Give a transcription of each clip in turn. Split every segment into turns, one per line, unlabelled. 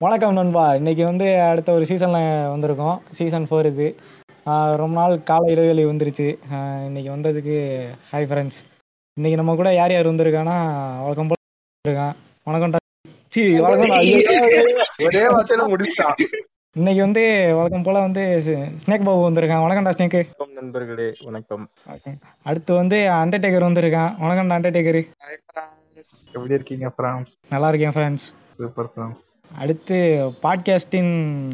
வணக்கம் நண்பா. இன்னைக்கு வந்து அடுத்த ஒரு சீசன்ல வந்திருக்கோம். சீசன் ஃபோர் இது. ஆஹ் ரொம்ப நாள் கால இடைவெளி வந்துருச்சு. ஆஹ் இன்னைக்கு வந்ததுக்கு ஹாய் ஃப்ரெண்ட்ஸ் இன்னைக்கு நம்ம கூட யார் யார் வந்திருக்கான்னா வழக்கம் போல இருக்கான் சி வணக்கம்
முடிச்சிட்டான்
இன்னைக்கு வந்து வழக்கம் போல வந்து ஸ்னேக் பாபு வந்திருக்கான் வணக்கம்டா
வணக்கம் நண்பர்களே. வணக்கம்.
அடுத்து வந்து அண்டர்டேக்கர் வந்திருக்கான். வணக்கம்டா அண்டர்டேக்கர்
எப்படி இருக்கீங்க
நல்லா இருக்கேன் ஃப்ரெண்ட்ஸ்
சூப்பர் பிரான்ஸ்
அடுத்து பாட்காஸ்டின்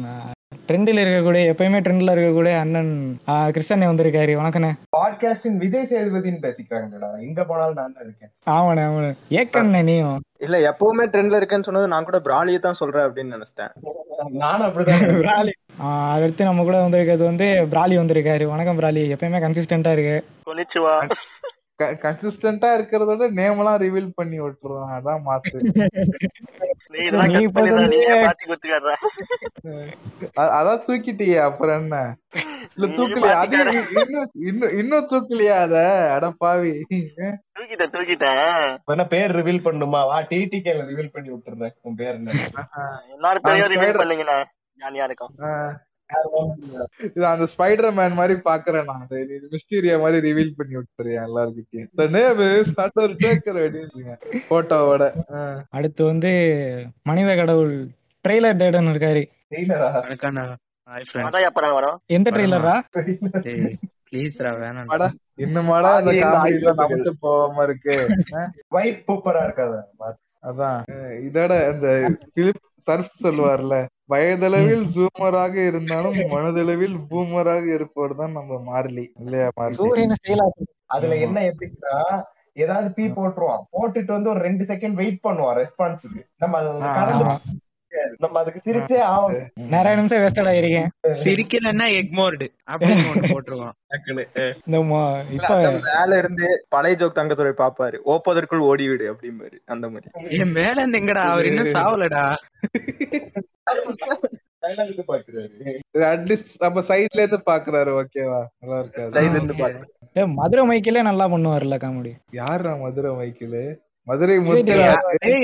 ட்ரெண்டில் இருக்கக்கூடிய எப்பயுமே ட்ரெண்டில் இருக்கக்கூடிய அண்ணன் ஆஹ் கிருஷ்ணன் வந்திருக்காரு. வணக்கண்ணே.
பாட்காஸ்டின் விஜய் சேதுபதினு பேசிக்கிறாங்கடா. எங்க போனாலும் நான் தான் இருக்கேன்.
ஆமாண்ணே ஆமாண்ணே. ஏக்கண்ணே நீயும்.
இல்ல எப்பவுமே ட்ரெண்ட்ல இருக்கேன்னு சொன்னது நான் கூட பிராலியை தான் சொல்றேன் அப்படின்னு நினைச்சிட்டேன்.
நானும் அப்படிதான்
ஆஹ் அடுத்து நம்ம கூட வந்திருக்கிறது வந்து பிராலி வந்திருக்காரு. வணக்கம் பிராலி. எப்பயுமே கன்சிஸ்டண்டா இருக்கு.
கொனிச்சுவா
கன்சிஸ்டன்டா இருக்கிறதோட நேம் எல்லாம் ரிவீல் பண்ணி விட்டுருவான் அதான் மாசு அதான் தூக்கிட்டியே அப்புறம் என்ன? இல்ல தூக்கலையா. அது இன்னும் இன்னும் இன்னும் தூக்கலையா அத? அட பாவி.
தூக்கிட்டேன் தூக்கிட்டேன்.
வேணா பேர் ரிவீல் பண்ணுமா? வா டிடிகேல ரிவீல் பண்ணி விட்டுறேன். உன் பேர் என்ன?
எல்லாரும் பேரையும் ரிவீல்
spider-
பண்ணீங்கண்ணே. ஜாலியா இருக்கும்.
ஆஹ் இது அந்த ஸ்பைடர் மேன் மாதிரி பாக்குறேன் நான். அது மிஸ்டீரியா மாதிரி ரிவீல் பண்ணி விட்டுறேன் எல்லாருக்கிட்டையும் இந்த நேம் அண்டர் டேக்கர் அப்படின்னு போட்டோவோட
அடுத்து வந்து மனித கடவுள் ட்ரெய்லர் டேடன் இருக்காரு. எந்த ட்ரெய்லரா
ப்ளீஸ்ரா வேணாம்
இன்னுமாடா அந்த
ஆயிட்டு
நமக்கு போகாம இருக்கு.
வைட் பூப்பரா இருக்காத.
அதான். இதோட இந்த பிலிப் சர்ஃப் சொல்லுவார்ல. வயதளவில் ஜூமராக இருந்தாலும் மனதளவில் பூமராக இருப்பவர் தான் நம்ம மார்லி. இல்லையா
சூரியன் ஸ்டைலா
அதுல என்ன எப்படின்னா ஏதாவது பீ போட்டுருவான். போட்டுட்டு வந்து ஒரு ரெண்டு செகண்ட் வெயிட் பண்ணுவான் ரெஸ்பான்ஸுக்கு நம்ம நம்ம அதுக்கு சிரிச்சே ஆகணும்.
நிறைய நிமிஷம் வேஸ்டட் ஆயிருக்கேன்
சிரிக்கலன்னா எக்மோர்டு அப்படின்னு போட்டுருவான்
மேல இருந்து பழைய ஜோக் தங்கத்துறை பாப்பாரு. ஓப்பதற்குள் ஓடிவிடு அப்படிம்பாரு அந்த மாதிரி.
என் மேல இருந்து எங்கடா அவர் இன்னும் சாவலடா.
பாக்குறாரு.
சைட்ல இருந்து பாக்குறாரு ஓகேவா நல்லா இருக்காது.
சைடுல இருந்து பாரு
ஏ, மதுரை மைக்கிலே நல்லா பண்ணுவார்ல காமெடி
யாரா மதுரை மைக்கிலு மதுரை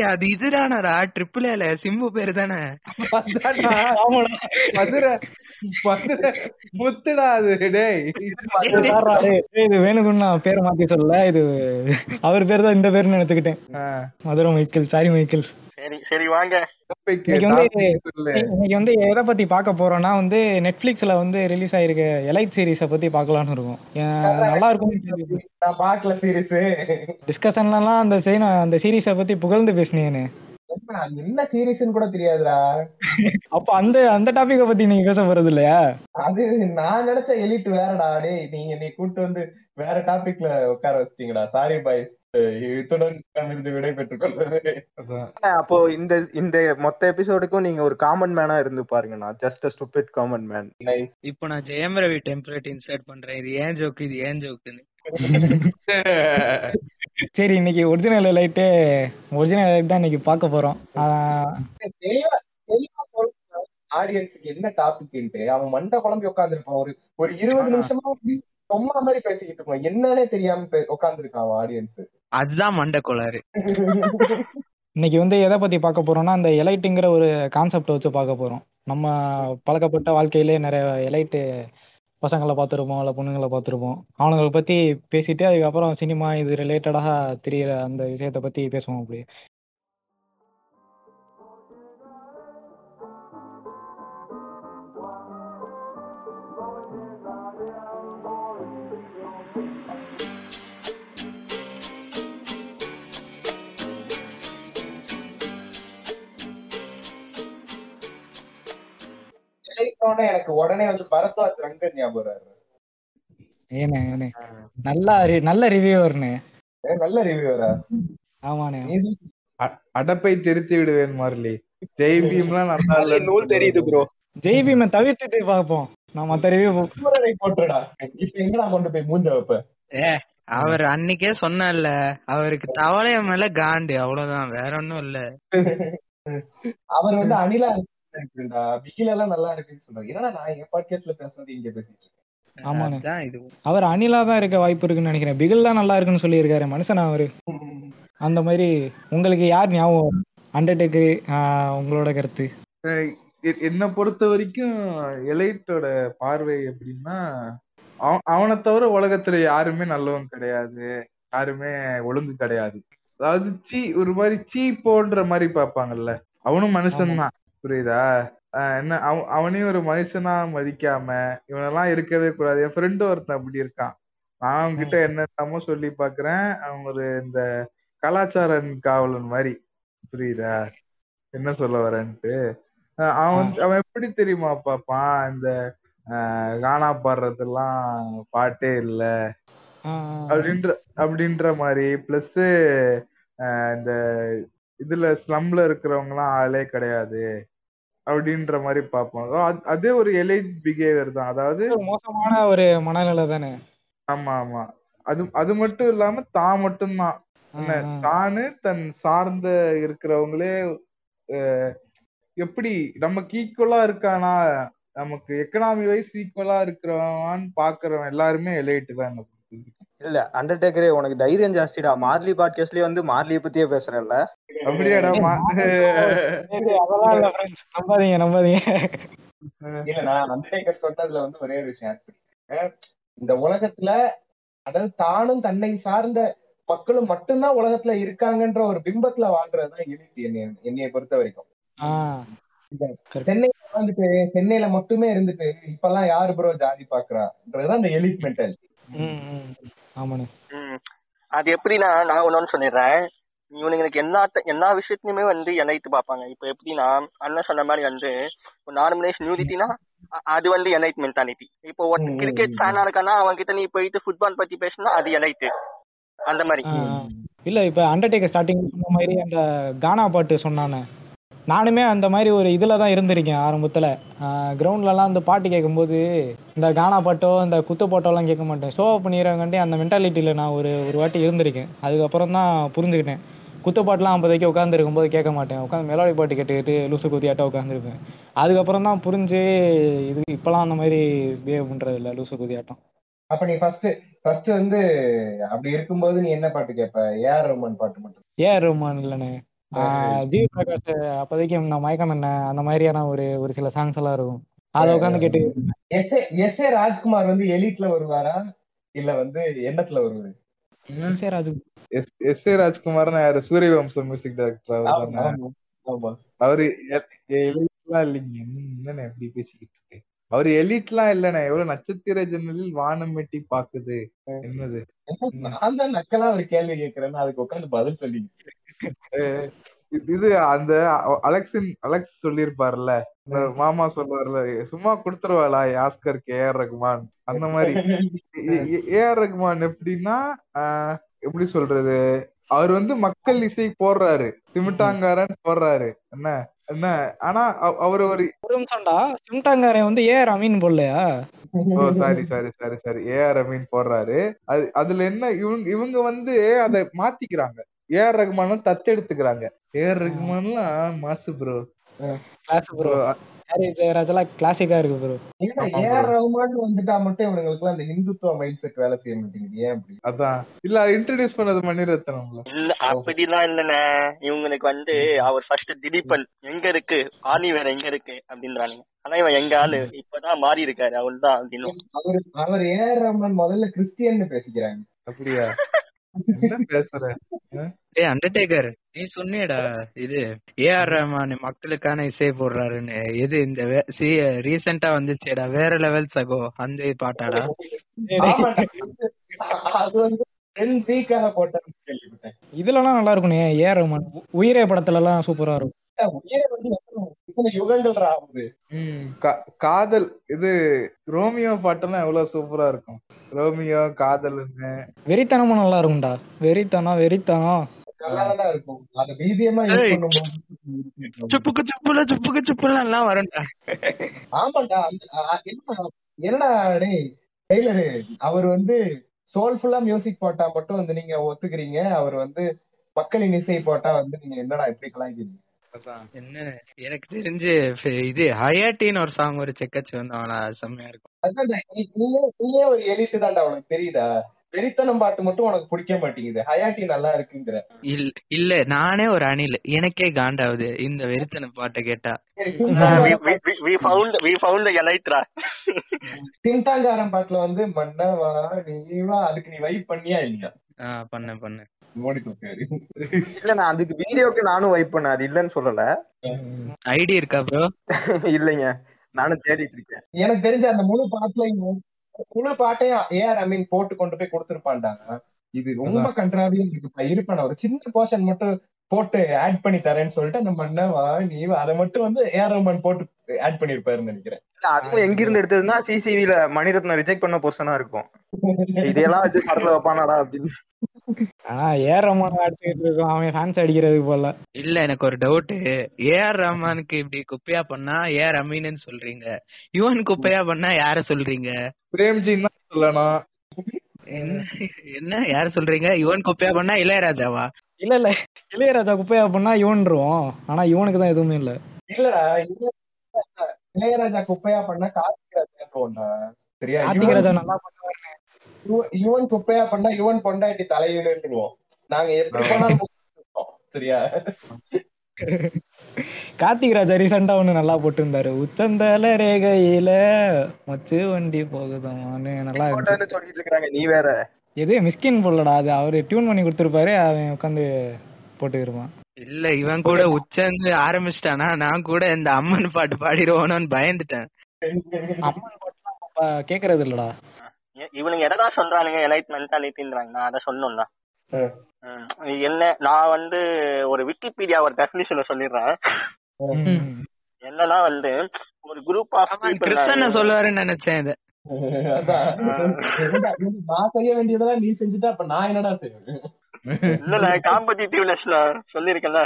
அது இதுதானடா ட்ரிபிள் ஏல சிம்பு பேரு தானே.
மதுரை மதுரை முத்துடா அது டேய்.
இது வேணுகுன்னா பேரை மாத்தி சொல்லல இது அவர் பேர் தான் இந்த பேர்னு எடுத்துக்கிட்டேன். Madurai Michael sorry Michael.
சரி சரி வாங்க.
இன்னைக்கு வந்து எதை பத்தி பார்க்க போறோம்னா வந்து நெட்ஃபிளிக்ஸ்ல வந்து ரிலீஸ் ஆயிருக்க எலைட் சீரிஸ பத்தி பார்க்கலாம்னு இருக்கும். நல்லா இருக்கும்
நான் பாக்கல சீரிஸ்
டிஸ்கஷன்லாம் அந்த சீன அந்த சீரிஸ பத்தி புகழ்ந்து பேசினேன்னு
என்ன சீரிஸ்னு கூட தெரியாதுடா.
அப்ப அந்த அந்த டாபிக்க பத்தி நீங்க பேச போறது இல்லையா?
அது நான் நினைச்ச எலிட் வேறடா. டேய் நீங்க நீ கூட்டு வந்து வேற டாபிக்ல உட்கார வச்சிட்டீங்கடா. சாரி பாய்ஸ் இத்துடன் இருந்து விடை பெற்றுக் கொள்வது.
அப்போ இந்த இந்த மொத்த எபிசோடுக்கும் நீங்க ஒரு காமன் மேனா இருந்து பாருங்கண்ணா. Just a stupid common man
இப்போ நான் ஜெயம் ரவி டெம்ப்ளேட் இன்சர்ட் பண்றேன். இது ஏன் ஜோக்கு இது ஏன் ஜோக்குன்னு
சரி இன்னைக்கு ஒரிஜினல் லைட்டே ஒரிஜினல் லைட் தான் இன்னைக்கு பார்க்க போறோம். ஆஹ்
தெளிவா தெளிவா சொல்ற ஆடியன்ஸுக்கு என்ன டாபிக்ன்ட்டு அவன் மண்டை குழம்பி உட்காந்துருப்பான் ஒரு ஒரு இருபது நிமிஷமா சும்மா மாதிரி பேசிக்கிட்டு இருப்பான் என்னன்னே தெரியாம உட்காந்துருக்கான் ஆடியன்ஸ்
அதுதான் மண்டை கோளாறு.
இன்னைக்கு வந்து எதை பத்தி பார்க்க போறோம்னா அந்த எலைட்டுங்கிற ஒரு கான்செப்ட் வச்சு பார்க்க போறோம். நம்ம பழக்கப்பட்ட வாழ்க்கையிலே நிறைய எலைட்டு பசங்களை பார்த்துருப்போம் இல்லை பொண்ணுங்களை பார்த்துருப்போம். அவனுங்களை பத்தி பேசிட்டு அதுக்கப்புறம் சினிமா இது ரிலேட்டடாக தெரியற அந்த விஷயத்தை பத்தி பேசுவோம் அப்படி
இலைத்தோட எனக்கு உடனே வந்து பரத்வாஜ் ரங்கன் ஞாபகம்.
ஏனே நல்லா ரி- நல்ல ரிவ்யூவர்னு
ஏ, நல்ல ரிவ்யூவரா
ஆமாண்ணே
அடப்பை திருத்தி விடுவேன் மார்லி. ஜெய் பீம்லாம் நல்லா இல்லைன்னு
நூல் தெரியுது ப்ரோ
ஜெய்பீமை தவிர்த்துட்டு பார்ப்போம். நான் மற்ற ரிவ்யூ.
போட்டுடா. இப்ப எங்கடா கொண்டு போய் மூஞ்ச வைப்ப?
ஏ அவர் அன்னைக்கே சொன்னல அவருக்கு தவளைய மேல காண்டு அவ்வளவுதான் வேற ஒண்ணும் இல்ல.
அவர் வந்து அனிலா இருக்குடா. பிகில எல்லாம் நல்லா இருக்குன்னு சொல்றாரு என்னடா நான் என் பாட்காஸ்ட்ல பேசுறது இங்க பேசிட்டு இருக்கேன்?
ஆமாண்ணே.
அதான் இது.
அவர் அனிலா தான் இருக்க வாய்ப்பு இருக்குன்னு நினைக்கிறேன். பிகில் தான் நல்லா இருக்குன்னு சொல்லியிருக்காரு மனுஷனா அவரு. அந்த மாதிரி உங்களுக்கு யார் ஞாபகம்? அண்டர்டேக்கர் உங்களோட கருத்து.
என்னை பொறுத்த வரைக்கும் எலைட்டோட பார்வை எப்படின்னா அவ- அவனை தவிர உலகத்துல யாருமே நல்லவன் கிடையாது. யாருமே ஒழுங்கு கிடையாது. அதாவது சீ ஒரு மாதிரி சீ போன்ற மாதிரி பார்ப்பாங்கல்ல. அவனும் மனுஷன்தான். புரியுதா? என்ன அவ- அவனையும் ஒரு மனுஷனா மதிக்காம இவனெல்லாம் இருக்கவே கூடாது. என் ஃப்ரெண்டு ஒருத்தன் அப்படி இருக்கான். நான் அவன்கிட்ட என்னென்னமோ சொல்லி பாக்குறேன். அவன் ஒரு இந்த கலாச்சார காவலன் மாதிரி. புரியுதா? என்ன சொல்ல வரேன்ட்டு. அவன் அவன் எப்படி தெரியுமா பாப்பான் இந்த ஆஹ் கானா பாடுறதெல்லாம் பாட்டே இல்ல. அப்படின்ற அப்படின்ற மாதிரி. பிளஸ் இந்த இதுல ஸ்லம்ல இருக்கிறவங்க எல்லாம் ஆளே கிடையாது. அப்படின்ற மாதிரி பார்ப்போம். அது- ஒரு எலைட் பிஹேவியர் தான். அதாவது
மோசமான ஒரு மனநிலை தானே?
ஆமா ஆமா. அது அது மட்டும் இல்லாம தான் மட்டும்தான். தானு தன் சார்ந்த இருக்கிறவங்களே எப்படி நமக்கு ஈக்குவலா இருக்கானா? நமக்கு எக்கனாமி வைஸ் ஈக்குவலா இருக்கிறவன் பாக்குறவன் எல்லாருமே எலைட்டு தான்.
இல்ல அண்டர்டேக்கரே உனக்கு தைரியம் ஜாஸ்திடா. மார்லி பாட்காஸ்ட்லயே வந்து மார்லியை பத்தியே பேசுறல்ல
அப்படியாடா.
நம்பாதீங்க நம்பாதீங்க.
இல்ல நான் அண்டர்டேக்கர் சொன்னதுல வந்து ஒரே ஒரு விஷயம். இந்த உலகத்துல அதாவது தானும் தன்னை சார்ந்த மக்களும் மட்டும்தான் உலகத்துல இருக்காங்கன்ற ஒரு பிம்பத்துல வாழ்றதுதான் எலிட் என்னைய என்னைய பொறுத்த வரைக்கும்.
ஆ,
சென்னையில வந்துட்டு சென்னையில மட்டுமே இருந்துட்டு இப்பெல்லாம் யாரு ப்ரோ ஜாதி பாக்குறான்றதுதான் அந்த எலிட் மென்டாலிட்டி.
அது எப்படின்னா நான் ஒன்னு சொல்லிடுறேன். இவனுங்களுக்கு எல்லா எல்லா விஷயத்துலயுமே வந்து எலைட்டு பார்ப்பாங்க. இப்ப எப்படின்னா அண்ணன் சொன்ன மாதிரி வந்து நார்மலேஷன் நியூடிட்டினா அது வந்து எலைட் மென்டாலிட்டி இப்போ ஒருத்தன் கிரிக்கெட். ஃபேனா இருக்கானா அவன் கிட்ட நீ போயிட்டு ஃபுட்பால் பத்தி பேசினா அது எலைட்டு அந்த மாதிரி.
இல்ல இப்ப அண்டர்டேக்கர் ஸ்டார்டிங் சொன்ன மாதிரி அந்த கானா பாட்டு சொன்னானே. நானுமே அந்த மாதிரி ஒரு இதுல தான் இருந்திருக்கேன் ஆரம்பத்துல. கிரவுண்ட்லலாம் அந்த பாட்டு கேட்கும்போது இந்த கானா பாட்டோ இந்த குத்து பாட்டோலாம் கேட்க மாட்டேன். ஷோ பண்ணிடுறாங்கன்ட்டு அந்த மென்டாலிட்டியில நான் ஒரு ஒரு வாட்டி இருந்திருக்கேன். அதுக்கப்புறம் தான் புரிஞ்சுக்கிட்டேன். குத்து பாட்டுலாம் அப்போதைக்கு உட்காந்துருக்கும் போது கேட்க மாட்டேன். உட்காந்து மெலோடி பாட்டு கேட்டுக்கிட்டு லூசு குதியாட்ட உட்காந்துருப்பேன் அதுக்கப்புறம் தான் புரிஞ்சு இது இப்பெல்லாம் அந்த மாதிரி பிஹேவ் பண்றது இல்ல லூசு குதியாட்டம்
அப்ப நீ ஃபர்ஸ்ட் ஃபர்ஸ்ட் வந்து அப்படி இருக்கும்போது நீ என்ன பாட்டு கேட்ப? ஏஆர் ரஹ்மான் பாட்டு மட்டும்.
ஏஆர் ரஹ்மான் இல்லைண்ணே. ஆஹ் ஜி பிரகாஷ் அப்போதைக்கு நான் மயக்கம் என்ன? அந்த மாதிரியான ஒரு ஒரு சில சாங்ஸ் எல்லாம் இருக்கும். அதை உட்காந்து கேட்டு
S A S A Rajkumar வந்து எலிட்ல வருவாரா? இல்ல வந்து எண்ணத்துல வருவாரு?
இசை ராஜு
எஸ் எஸ் ஏ ராஜ்குமார்னு யாரு? சூரியவம்சம் மியூசிக் டைரக்டர் அவர். அவரு எலிட்லாம் இல்லைங்க. என்னண்ணே எப்படி பேசிக்கிட்டு இருக்கு? அவரு எலிட்லாம் இல்லண்ணே. எவ்வளவு நட்சத்திர ஜன்னலில் வானம் எட்டி பாக்குது என்னது?
நான் தான் நக்கலா ஒரு கேள்வி கேட்கிறேன்னு அதுக்கு உட்காந்து பதில் சொல்லி
அஹ் இது- இது அந்த அ- அலெக்சின் அலெக்ஸ் சொல்லியிருப்பாருல்ல இந்த மாமா சொல்லுவார்ல சும்மா கொடுத்துருவாளா ஆஸ்கர் கே ஆர் ரகுமான் அந்த மாதிரி. ஏ ஆர் ரகுமான் எப்படின்னா எப்படி சொல்றது அவர் வந்து மக்கள் இசை போடுறாரு சிமிட்டாங்காரன் போடுறாரு என்ன என்ன ஆனா அவ- அவர் ஒரு
ஒரு நிமிஷம்டா சிம்டாங்காரன் வந்து ஏஆர் அமீன் போடலையா?
ஓ sorry sorry sorry sorry A R Rameen போடுறாரு. அது அதுல என்ன இவங்க இவங்க வந்து அதை மாத்திக்கிறாங்க. A R ரகுமானும் தத்தெடுத்துக்கிறாங்க. ஏ ஆர் ரகுமான்லாம் மாசு ப்ரோ
கிளாஸ் ப்ரோ ஜெயராஜெல்லாம் கிளாசிக்கா இருக்கு ப்ரோ
ஏஆர். ரஹ்மான் வந்துட்டா மட்டும் இவங்களுக்கு அந்த இந்துத்துவ மைண்ட் செட் வேலை செய்ய மாட்டேங்குது. ஏன் அப்படி?
அதான். இல்ல இன்ட்ரடியூஸ் பண்ணது மணிரத்னம்ல
இல்ல. அப்படிலாம் இல்லண்ணே. இவங்களுக்கு வந்து அவர் ஃபர்ஸ்ட் திலீபன் எங்க இருக்கு? ஆணி வேற எங்க இருக்கு? அப்படின்றானுங்க. ஆனா இவன் எங்க ஆளு? இப்பதான் மாறி இருக்காரு. அவன் தான் அப்படின்னு.
அவர் அவர் ஏஆர் ரஹ்மான் முதல்ல கிறிஸ்டியன்னு பேசிக்கிறாங்க.
அப்படியா? என்ன பேசுற?
ஏய் அண்டர்டேக்கர் நீ சொன்னியடா இது ஏஆர் ரஹ்மான் மக்களுக்கான இசை போடுறாருன்னு. எது இந்த ரீசெண்டா வந்துச்சேடா வேற லெவல் சகோ அந்த பாட்டாடா.
அது வந்து கேள்விப்பட்டேன்.
இதுலலாம் நல்லா இருக்கும்ண்ணே ஏஆர் ரஹ்மான் உயிரே படத்துல எல்லாம் சூப்பரா இருக்கும்.
காதல் இது ரோமியோ பாட்டெல்லாம் எவ்வளவு சூப்பரா இருக்கும். ரோமியோ காதல்னு
வெறித்தனமும் நல்லா இருக்கும்டா. வெறித்தனம் வெறித்தனம்.
நல்லாதான்டா இருக்கும். அத பிஜிஎம்மா யூஸ்
ஏய்.
பண்ணும்போது
சுப்புக்கு சுப்புல சுப்புக்கு சுப்புல எல்லாம் வரும்டா.
ஆமாண்டா என்னடா டேய் டெய்லரு அவர் வந்து சோல்ஃபுல்லா மியூசிக் போட்டா மட்டும் வந்து நீங்க ஒத்துக்கிறீங்க. அவர் வந்து மக்களின் இசை போட்டா வந்து நீங்க என்னடா இப்படி கலாய்க்கிறீங்க?
என்ன எனக்கு தெரிஞ்சு இது ஹயாட்டின்னு ஒரு சாங் ஒரு செக்கச்சு வந்தவனா செம்மையா இருக்கும்.
நீயே ஒரு எலிட்டு தான்டா உனக்கு தெரியுதா? வெறித்தனம் பாட்டு மட்டும் உனக்கு பிடிக்க மாட்டேங்குது. ஹயாட்டி நல்லா இருக்குங்கிற.
இல்ல இல்ல நானே ஒரு அணில். எனக்கே காண்டாவுது இந்த வெறித்தன பாட்டை கேட்டா.
சிம்டாங்காரம் பாட்டுல வந்து மன்னவா நீ வா. அதுக்கு நீ வைப் பண்ணியா இல்லையா?
ஆஹ் பண்ணேன் பண்ணேன்.
மோடி கொடுக்காரு
இல்ல நான் அதுக்கு வீடியோக்கு நானும் வைப் பண்ணேன். அது இல்லைன்னு சொல்லல.
ஐடி இருக்கா ப்ரோ
இல்லைங்க. நானும் தேடிட்டு இருக்கேன்.
எனக்கு தெரிஞ்ச அந்த முழு பாட்டுல முழு பாட்டையும் ஏஆர் அமீன் போட்டு கொண்டு போய் கொடுத்திருப்பான்டா. இது ரொம்ப கன்றாவியா இருக்குப்பா. இருப்பேன் ஒரு சின்ன போர்ஷன் மட்டும் போட்டு ஆட் பண்ணி தரேன்னு சொல்லிட்டு அந்த மன்னவா நீ அதை மட்டும் வந்து ஏஆர் ரஹ்மான் போட்டு ஆட் பண்ணிருப்பாருன்னு நினைக்கிறேன்.
அதுவும் எங்க இருந்து எடுத்ததுன்னா சிசிவில மணிரத்னம் ரிஜெக்ட் பண்ண போர்ஷனா இருக்கும். இதையெல்லாம் வச்சு படத்துல வைப்பானாடா அப்படின்னு.
ஆனா ஏறமான அடிச்சுக்கிட்டு இருக்கோம். அவன் ஃபேன்ஸ் அடிக்கிறதுக்கு போல.
இல்ல எனக்கு ஒரு டவுட் ஏஆர் ரஹ்மானுக்கு இப்படி குப்பையா பண்ணா ஏஆர் அமீன்னு சொல்றீங்க. யுவன் குப்பையா பண்ணா யார சொல்றீங்க?
பிரேம்ஜின்னு தான் சொல்லணும்.
என்ன என்ன யார சொல்றீங்க? யுவன் குப்பையா பண்ணா இளையராஜாவா?
இல்ல இல்ல. இளையராஜா குப்பையா பண்ணா இவன்ருவோம் ஆனா இவனுக்கு தான் எதுவுமே இல்ல.
இல்லடா இளையராஜா குப்பையா பண்ணா கார்த்திக் ராஜா சரியா?
கார்த்திக் ராஜா நல்லா பண்ணுவாரு
யுவன் குப்பையா பண்ணா யுவன் பொண்டாட்டி தலையிடுவோம் நாங்க எப்படி போனாலும். சரியா?
கார்த்திக் ராஜா ரீசெண்டா ஒண்ணு நல்லா போட்டிருந்தாரு. உச்சந்தல ரேகையில மச்சு வண்டி போகுதான்னு நல்லா
சொல்லிட்டு இருக்காங்க நீ வேற.
எது மிஸ்கின் போடலடா அது அவரு டியூன் பண்ணி கொடுத்துருப்பாரு அவன் உட்காந்து போட்டு இருப்பான்
இல்ல இவன் கூட உச்சந்து ஆரம்பிச்சிட்டானா நான் கூட இந்த அம்மன் பாட்டு பாடிடுவோனு பயந்துட்டேன்.
அம்மன் அப்ப கேக்குறது இல்லடா.
இவனுங்க எதனா சொல்றானுங்க எலைட் மென்டாலிட்டின்றாங்க நான் அதை
ம்.
என்ன நான் வந்து ஒரு விக்கிபீடியா ஒரு டெஃபினிஷனை சொல்லிடுறேன். என்னன்னா வந்து ஒரு குரூப் ஆஃப்
கிறிஸ்டன சொல்லுவாருன்னு நினைச்சேன் இத.
நான் செய்ய வேண்டியதெல்லாம் நீ செஞ்சுட்டா அப்ப நான் என்னடா செய்வேன்
இல்ல காம்படிட்டிவ்னஸ்ல சொல்லிருக்கேன்ல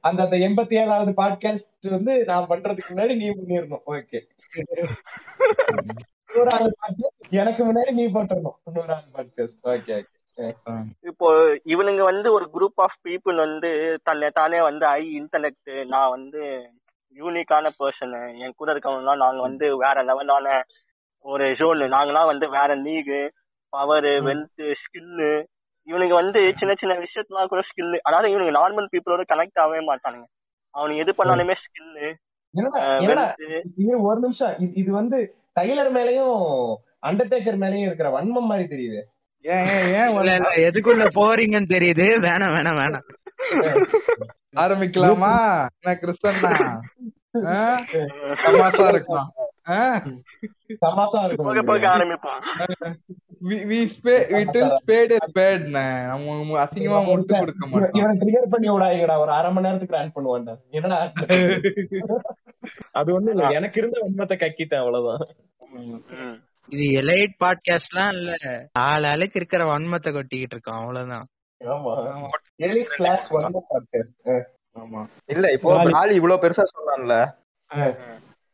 அந்த அந்த எண்பத்தி ஏழாவது பாட்காஸ்ட் வந்து நான் பண்றதுக்கு முன்னாடி நீ பண்ணிடணும். ஓகே. நூறாவது பாட்காஸ்ட் எனக்கு முன்னாடி நீ போட்டுறணும் நூறாவது பாட்காஸ்ட் ஓகே.
இப்போ இவனுங்க வந்து ஒரு குரூப் ஆஃப் பீப்புள் வந்து தன்னை தானே வந்து ஐ இன்டலெக்ட் நான் வந்து யூனிக்கான பர்சன் என் கூட இருக்கவங்கலாம் நாங்க வந்து வேற லெவலான ஒரு ஜோன் நாங்களாம் வந்து வேற லீகு பவர் வெல்த் ஸ்கில்லு இவனுங்க வந்து சின்ன சின்ன விஷயத்துலாம் கூட ஸ்கில் அதாவது இவனுங்க நார்மல் பீப்புளோட கனெக்ட் ஆகவே மாட்டானுங்க. அவனுங்க எது பண்ணாலுமே ஸ்கில்லு
ஒரு நிமிஷம் இது- இது வந்து டைலர் மேலயும் அண்டர்டேக்கர் மேலயும் இருக்கிற வன்மம் மாதிரி தெரியுது.
எதுக்குள்ள போறீங்கன்னு தெரியுது. வேணாம் வேணாம் வேணாம்.
ஆரம்பிக்கலாமா? என்ன கிறிஸ்தன்னா? ஆ? தமாஷா இருக்கும்?
தமாசா இருக்கும்.
நம்ம மு- அசிங்கமா முட்டு கொடுக்க மாட்டோம்
இவனை ட்ரிகர் பண்ணி விடாதீங்கடா ஒரு அரை மணி நேரத்துக்கு ரன் பண்ணுவான்டா என்னடா? அது ஒண்ணும் இல்ல. எனக்கு இருந்த வன்மத்தை கக்கிட்டேன் அவ்வளவுதான்.
ம்.
இது எலைட் பாட்காஸ்ட்லாம் இல்ல. ஆள் ஆளுக்கு இருக்கிற வன்மத்தை கொட்டிக்கிட்டு இருக்கோம் அவ்வளவுதான்.
இல்ல இப்போ நாளி இவ்வளவு பெருசா சொல்றான்ல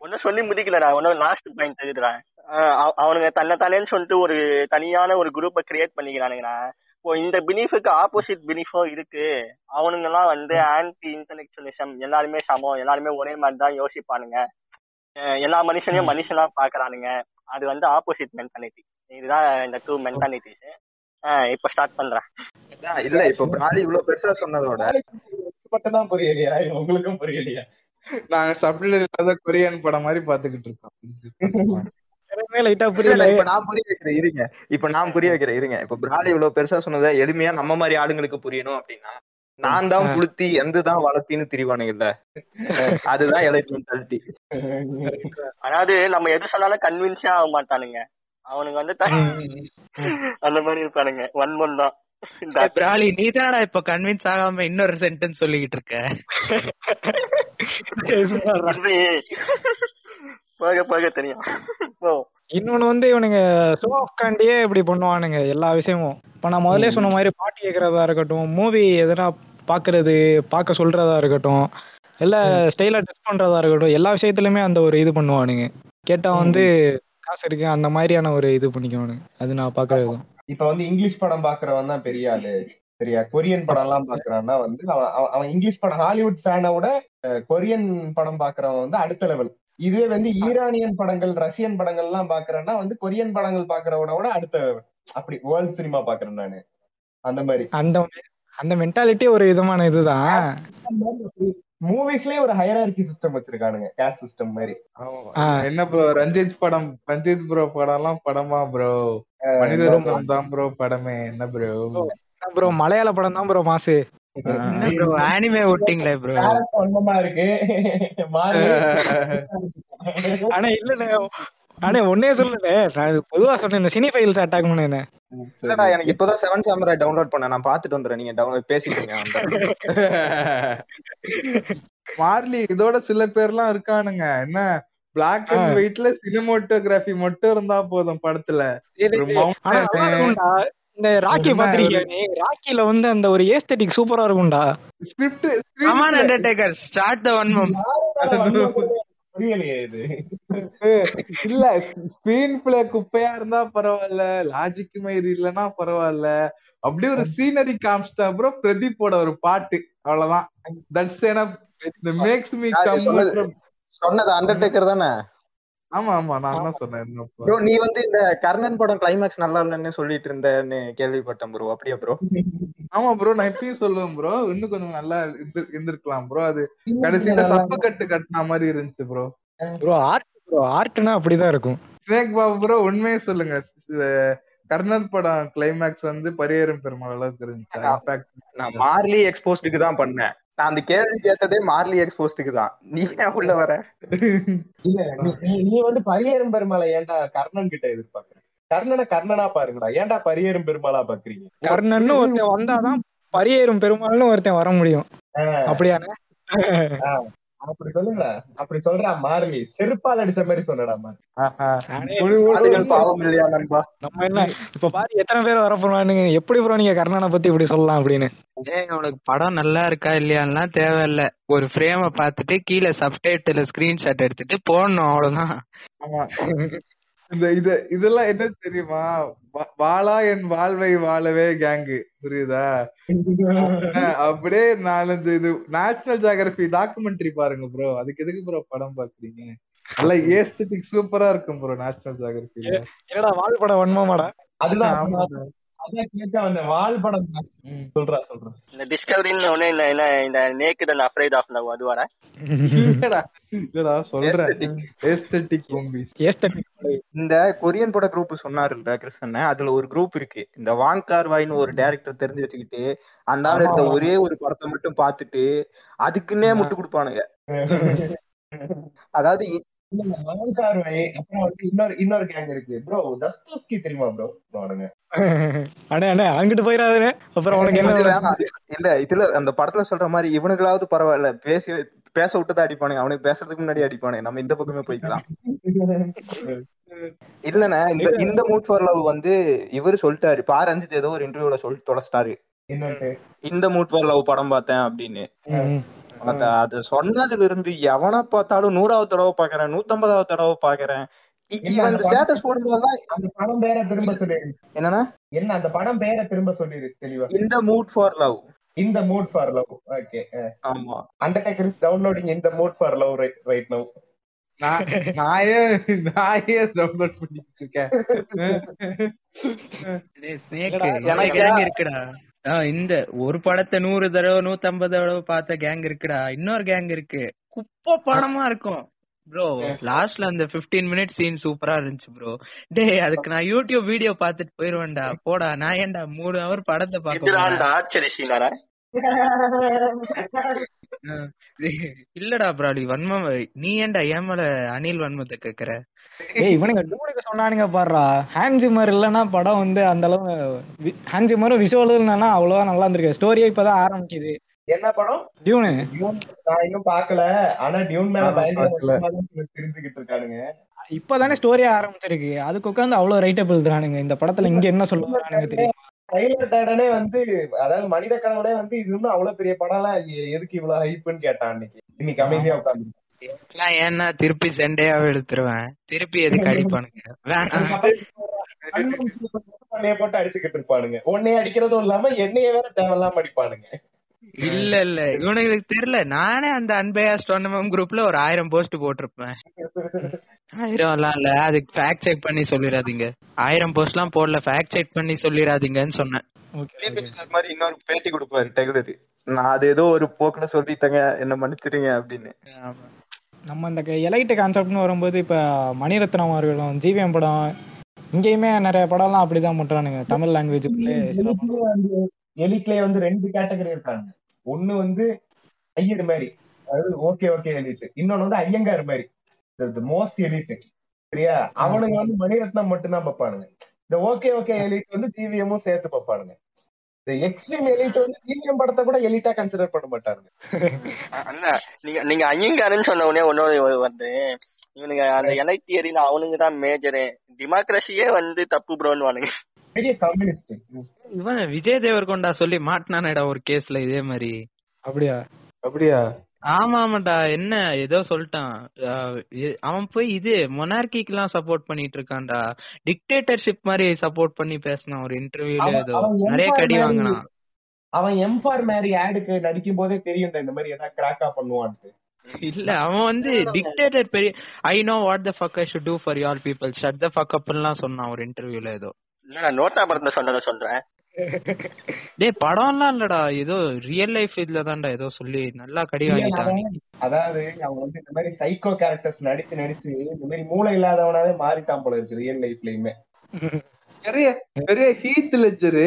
ஒன்னும் சொல்லி முடிக்கலடா ஒன்னும் லாஸ்ட் பாயிண்ட் எழுதுறேன் அவனுங்க தன்னை தானேன்னு சொல்லிட்டு ஒரு தனியான ஒரு குரூப்பை கிரியேட் பண்ணிக்கிறானுங்கடா. இப்போ இந்த பிலீஃபுக்கு ஆப்போசிட் பிலீஃபும் இருக்கு. அவனுங்க எல்லாம் வந்து ஆன்டி இன்டெலெக்சுவலிசம் எல்லாருமே சமம் எல்லாருமே ஒரே மாதிரி தான் யோசிப்பானுங்க எல்லா மனுஷனையும் மனுஷனா பாக்குறானுங்க. அது வந்து ஆப்போசிட் மென்டாலிட்டி இதுதான் இந்த டூ மென்டாலிட்டிஸ் இப்ப ஸ்டார்ட் பண்றேன்.
இல்ல இப்போ நாளி இவ்வளவு பெருசா சொன்னதோட.
மட்டும் தான் புரியலையா? உங்களுக்கும் புரியலையா?
நாங்க சப்டைட்டில் இல்லாத கொரியன் படம் மாதிரி பாத்துக்கிட்டு இருக்கோம்.
இப்ப நான் புரிய வைக்கிறேன் இருங்க. இப்ப நான் புரிய வைக்கிறேன் இருங்க. இப்ப பிராடி இவ்வளவு பெருசா சொன்னதை எளிமையா நம்ம மாதிரி ஆளுங்களுக்கு புரியணும் அப்படின்னா நான் தான் புளுத்தி எந்த தான் வளர்த்தின்னு திரிவானுங்கல்ல அதுதான் எலைட் மென்டாலிட்டி
அதாவது நம்ம எது சொன்னாலும் கன்வின்ஸே ஆக மாட்டானுங்க. அவனுங்க வந்து அந்த மாதிரி இருப்பானுங்க. ஒன் ஒன் தான்.
பிராலி நீ தானடா இப்ப கன்வின்ஸ் ஆகாம இன்னொரு சென்டென்ஸ் சொல்லிக்கிட்டு இருக்க.
போக போக தெரியும். ஓ
இன்னொன்னு வந்து இவனுங்க ஷோ ஆஃப் காண்டியே இப்படி பண்ணுவானுங்க எல்லா விஷயமும். இப்ப நான் முதல்ல சொன்ன மாதிரி பாட்டு கேட்கறதா இருக்கட்டும் மூவி எதனா பாக்குறது பார்க்க சொல்றதா இருக்கட்டும். இல்ல ஸ்டைலா ட்ரெஸ் பண்றதா இருக்கட்டும் எல்லா விஷயத்துலயுமே அந்த ஒரு இது பண்ணுவானுங்க. கேட்டா வந்து காசு இருக்கு அந்த மாதிரியான ஒரு இது பண்ணிக்குவானுங்க. அது நான் பாக்குறது
இப்ப வந்து இங்கிலீஷ் படம் பாக்குறவன் தான் பெரிய ஆளு. சரியா? கொரியன் படம் எல்லாம் பாக்குறான்னா வந்து அவன் அவன் இங்கிலீஷ் படம் ஹாலிவுட் ஃபேனை விட கொரியன் படம் பாக்குறவன் வந்து அடுத்த லெவல் இதுவே வந்து ஈரானியன் படங்கள் ரஷ்யன் படங்கள் எல்லாம் பாக்குறேன்னா வந்து கொரியன் படங்கள் பாக்குறவனை விட அடுத்த. அப்படி வேர்ல்ட் சினிமா பாக்குறேன் நானு. அந்த மாதிரி.
அந்த அந்த மென்டாலிட்டி ஒரு விதமான இதுதான்.
மூவிஸ்லயே ஒரு ஹையரார்கி சிஸ்டம் வச்சிருக்கானுங்க கேஸ்ட் சிஸ்டம் மாதிரி.
என்ன ப்ரோ ரஞ்சித் படம் ரஞ்சித் ப்ரோ படம் எல்லாம் படமா ப்ரோ மணிரத்னம் தான் ப்ரோ படமே என்ன ப்ரோ
ப்ரோ மலையாள படம் தான் ப்ரோ மாசு.
ப்ரோ ஆனிமே விட்டீங்களே ப்ரோ
இருக்கு?
ஆனா இல்லண்ணே ஆனா ஒன்னே சொல்லுண்ணே நான் இது பொதுவா சொன்னேன் இந்த சினி ஃபைல்ஸ் அட்டாக் பண்ணேன்
இல்லடா எனக்கு இப்பதான் செவன் சாமராய் டவுன்லோட் பண்ணேன். நான் பாத்துட்டு வந்துடுறேன். நீங்க டவுன்லோட் பேசிட்டீங்க
மார்லி இதோட சில பேர்லாம் இருக்கானுங்க. என்ன? பிளாக் அண்ட் ஒயிட்ல சினிமோட்டோகிராஃபி மட்டும் இருந்தா போதும் படத்துல.
இந்த ராக்கி நீ? ராக்கில வந்து அந்த ஒரு ஏஸ்தெட்டிக் சூப்பரா இருக்கும்டா.
Script,
come on. Undertaker start the one mum
இல்ல ஸ்கிரீன் பிளே குப்பையா இருந்தா பரவாயில்ல லாஜிக் மயிர் இல்லனா பரவாயில்ல. அப்படியே ஒரு சீனரி காமிச்சிட்டா ப்ரோ பிரதீப்போட ஒரு பாட்டு அவ்வளவுதான். தட்ஸ் come
சொன்னது? சொன்னது அண்டர்டேக்கர் தானே?
ஆமா ஆமா. நான் என்ன சொன்னேன்
நீ வந்து இந்த கர்ணன் படம் கிளைமேக்ஸ் நல்லா இல்லைன்னு சொல்லிட்டு இருந்தேன்னு கேள்விப்பட்டேன் ப்ரோ அப்படியா ப்ரோ
ஆமா ப்ரோ நான் இப்பயும் சொல்லுவேன் ப்ரோ இன்னும் கொஞ்சம் நல்லா இருந்து- இருந்திருக்கலாம் ப்ரோ அது கடைசியில தப்பு கட்டு கட்டின மாதிரி இருந்துச்சு ப்ரோ
ப்ரோ ஆர்ட் ப்ரோ ஆர்ட்னா அப்படிதான் இருக்கும்.
ஸ்னேக் பாபு ப்ரோ உண்மையை சொல்லுங்க. கர்ணன் படம் கிளைமேக்ஸ் வந்து பரியேறும் பெருமாள் அளவுக்கு இருந்துச்சு?
நான் மார்லி எக்ஸ்போஸ்டுக்கு தான் பண்ணேன். நான் அந்த கேள்வி கேட்டதே மார்லி எக்ஸ்போஸ்டுக்கு தான். நீ ஏன் உள்ள வர?
இல்ல நீ- வந்து பரியேறும் பெருமாளை ஏன்டா கர்ணன் கிட்ட எதிர்பார்க்கற? கர்ணனை கர்ணனா பாருங்கடா. ஏன்டா பரியேறும் பெருமாளா பாக்குறீங்க?
கர்ணன்னு ஒருத்தன் வந்தாதான் பரியேறும் பெருமாள்னு ஒருத்தன் வர முடியும். அப்படியானே?
அப்படி சொல்லுங்கடா அப்படி சொல்றா மார்லி செருப்பால் அடிச்ச மாதிரி சொன்னடா
நம்ம என்ன இப்ப பாரு எத்தனை பேர் வர போறானுங்க எப்படி ப்ரோ நீங்க கர்ணனை பத்தி இப்படி சொல்லலாம் அப்படின்னு?
ஏய் உனக்கு படம் நல்லா இருக்கா இல்லையான்லாம் தேவையில்ல. ஒரு ஃப்ரேம பார்த்துட்டு கீழே சப்டைட்டில் ஸ்கிரீன்ஷாட் எடுத்துட்டு போடணும் அவ்வளவுதான்.
ஆமா. இந்த இது இதெல்லாம் என்ன தெரியுமா? வா- வாளா என் வாழ்வை வாழவே கேங்கு புரியுதா? அப்படியே நாலஞ்சு இது நேஷனல் ஜியோகிராபி டாக்குமெண்ட்ரி பாருங்க ப்ரோ அதுக்கு எதுக்கு ப்ரோ படம் பாக்குறீங்க? நல்லா ஏஸ்தட்டிக் சூப்பரா இருக்கும் ப்ரோ நேஷனல் ஜியோகிராபில
என்னடா வாழ் படம் வன்மமாடா?
அதுதான். சொல்றா சொல்றா.
இந்த டிஸ்கவரின்னு ஒண்ணு இந்த என்ன இந்த நேக்கு அண்ட் அஃப்ரைட் ஆஃப் லவ் அது வர?
இல்லடா இல்லடா சொல்றேன்.
Aesthetic.
ஏஸ்தட்டிக் மூவிஸ்
ஏஸ்தட்டிக்
இந்த கொரியன் பட குரூப் சொன்னாருல்ல கிருஷ்ணன்? அதுல ஒரு குரூப் இருக்கு. இந்த வாங் கார் வாய்னு ஒரு டைரக்டர் தெரிஞ்சு வச்சுக்கிட்டு அந்த ஆள் எடுத்த ஒரே ஒரு படத்தை மட்டும் பார்த்துட்டு அதுக்குன்னே முட்டு கொடுப்பானுங்க. அதாவது
மனோகார்வை அப்புறம் வந்து இன்னொரு இன்னொரு கேங் இருக்கு. ப்ரோ தஸ்தோஸ்கி தெரியுமா ப்ரோ அவனுங்க
அண்ணே அண்ணே அங்கிட்டு போயிடாதே அப்புறம் உனக்கு என்ன.
இல்ல இதுல அந்த படத்துல சொல்ற மாதிரி இவனுங்களாவது பரவாயில்ல பேசி பேச விட்டுதான் அடிப்பானுங்க அவனுக்கு பேசுறதுக்கு முன்னாடி அடிப்பானுங்க நம்ம இந்த பக்கமே போய்க்கலாம். இல்லண்ணே இந்த இந்த மூட் ஃபார் லவ் வந்து இவரு சொல்லிட்டாரு. பா ரஞ்சித் ஏதோ ஒரு இன்டர்வியூல சொல்லி தொலைச்சிட்டாரு. இந்த மூட் ஃபார் லவ் படம் பார்த்தேன் அப்படின்னு. அத அது சொன்னதுல இருந்து எவனை பார்த்தாலும் நூறாவது தடவை பாக்குறேன் நூத்தம்பதாவது தடவை பாக்குறேன் இவன் ஸ்டேட்டஸ்
அந்த படம் பேரை திரும்ப சொல்லிரு.
என்னன்னா
என்ன அந்த படம் பேரை திரும்ப சொல்லிரு தெளிவா.
இந்த மூட் ஃபார் லவ்
இந்த மூட் ஃபார் லவ் ஓகே
ஆமா.
அண்டர்டேக்கர் இஸ் டவுன்லோடிங் இந்த mood for love right right now
நான் நான் ஏன் நான் ஏன் டவுன்லோட் பண்ணிட்டு இருக்கேன்
எனக்கு-
இருக்குடா. இந்த ஒரு படத்தை நூறு தடவை நூத்தம்பது தடவை பார்த்த கேங் இருக்குடா. இன்னொரு கேங் இருக்கு. குப்பை படமா இருக்கும். ப்ரோ லாஸ்ட்ல அந்த 15 மினிட் சீன் சூப்பரா இருந்துச்சு ப்ரோ டேய் அதுக்கு நான் யூடியூப் வீடியோ பார்த்துட்டு போயிருவேன்டா. போடா நான் ஏன்டா மூணு ஹவர் படத்தை ஆ. இல்லடா ப்ராலி வன்மம் நீ ஏன்டா ஏன் மேல அனில் வன்மத்தை கேக்குற?
ஏய் இவனுங்க டூனுக்கு சொன்னானுங்க பாடுறா ஹேண்ட்ஜிமர் இல்லைன்னா படம் வந்து அந்த அளவு ஹேண்ட்ஜிமரும் விஷுவலும் இல்லைன்னா அவ்வளவா நல்லா இருந்திருக்கு ஸ்டோரியே இப்பதான் ஆரம்பிக்குது.
என்ன படம்?
டியூனு
நான் இன்னும் பார்க்கல. ஆனா டியூன் மேல சிலர் தெரிஞ்சுக்கிட்டு இருக்கானுங்க.
இப்பதானே ஸ்டோரியே ஆரம்பிச்சிருக்கு. அதுக்கு உட்காந்து அவ்வளவு ரைட்டப் எழுதுறானுங்க இந்த படத்துல இங்க என்ன சொல்லுவானுங்க தெரியும்?
டைலர் டேடனே வந்து அதாவது மனித கடவுளே வந்து இது இன்னும் அவ்வளவு பெரிய படம்லாம் எ- எதுக்கு இவ்வளவு ஹைப்புன்னு கேட்டான் அன்னைக்கு. இன்னைக்கு அமைதியா உட்காந்து
எல்லாம் ஏன்னா திருப்பி செண்டையாவே எடுத்துருவேன். திருப்பி எதுக்கு அடிப்பானுங்க? வேணாம்.
போட்டு அடிச்சுக்கிட்டு இருப்பானுங்க. உன்னைய அடிக்கிறதும் இல்லாம என்னைய வேற தேவையில்லாம அடிப்பானுங்க.
இல்ல இல்ல. இவனுங்களுக்கு தெரியல. நானே அந்த அன்பையா ஸ்டோனமம் குரூப்ல ஒரு ஆயிரம் போஸ்ட் போட்டிருப்பேன். ஆயிரம் எல்லாம் இல்ல. அதுக்கு ஃபேக்ட் செக் பண்ணி சொல்லிடாதீங்க. ஆயிரம் போஸ்ட் எல்லாம் போடல. ஃபேக்ட் செக் பண்ணி சொல்லிடாதீங்கன்னு சொன்னேன்.
மாதிரி இன்னொரு பேட்டி கொடுப்பாரு டெய்லர் நான் அது ஏதோ ஒரு போக்குல சொல்லிட்டேங்க. என்ன மன்னிச்சிருங்க அப்படின்னு.
நம்ம இந்த எலைட் கான்செப்ட்னு வரும்போது இப்ப மணிரத்னம் அவர்களும் ஜிவிஎம் படம் இங்கேயுமே நிறைய படம்லாம் அப்படிதான் பண்றானுங்க. தமிழ் படம்.
எலிட்லயே வந்து ரெண்டு கேட்டகரி இருக்காங்க. ஒண்ணு வந்து ஐயர் மாதிரி அதாவது ஓகே ஓகே எலிட் இன்னொன்னு வந்து ஐயங்கார் மாதிரி. மோஸ்ட் எலிட் சரியா? அவனுங்க வந்து மணிரத்னம் மட்டும்தான் பார்ப்பானுங்க. இந்த ஓகே ஓகே எலிட் வந்து ஜிவிஎம்மும் சேர்த்து பார்ப்பானுங்க. எக்ஸ்ட்ரீம் எலிட் வந்து ஜிவிஎம் படத்தை கூட எலிட்டா கன்சிடர் பண்ண மாட்டானுங்க
அண்ணா நீங்க நீங்க ஐயங்காரன்னு சொன்ன உடனே ஒன்னொரு வந்து இவனுங்க அந்த எலைட் தியரியில அவனுங்க தான் மேஜரு டெமோக்ரஸியே வந்து தப்பு ப்ரோன்னு வானுங்க
பெரிய கம்யூனிஸ்ட்
இவன் விஜய் தேவர்கொண்டா சொல்லி மாட்டினானடா ஒரு கேஸ்ல இதே மாதிரி.
அப்படியா?
அப்படியா?
ஆமா ஆமாடா என்ன ஏதோ சொல்லிட்டான். அவன் போய் இது மொனார்கிக்கு எல்லாம் சப்போர்ட் பண்ணிட்டு இருக்கான்டா டிக்டேட்டர்ஷிப் மாதிரி சப்போர்ட் பண்ணி பேசினான் ஒரு இன்டர்வியூல ஏதோ. நிறைய கடி வாங்கினான்.
அவன் எம்ஃபார் மாதிரி ஆடுக்கு நடிக்கும் போதே தெரியும் இந்த மாதிரி ஏதாவது கிராக்கா பண்ணுவான்ட்டு.
இல்ல அவன் வந்து டிக்டேட்டர் பெரிய I know what the fuck I should do for your people shut the fuck அப்லாம் சொன்னான் ஒரு இன்டர்வியூல ஏதோ.
நான் நோட்டா படத்துல சொன்னதை சொல்றேன்.
டேய் படம்லாம் இல்லடா. ஏதோ ரியல் லைஃப் இதுல தான்டா ஏதோ சொல்லி நல்லா கடி
அவன் அதாவது அவன் வந்து இந்த மாதிரி சைக்கோ கேரக்டர்ஸ் நடிச்சு நடிச்சு இந்த மாதிரி மூளை இல்லாதவனாவே மாறிட்டான் போல இருக்கு ரியல் லைஃப்லயுமே
பெரிய பெரிய ஹீத் லெஜரு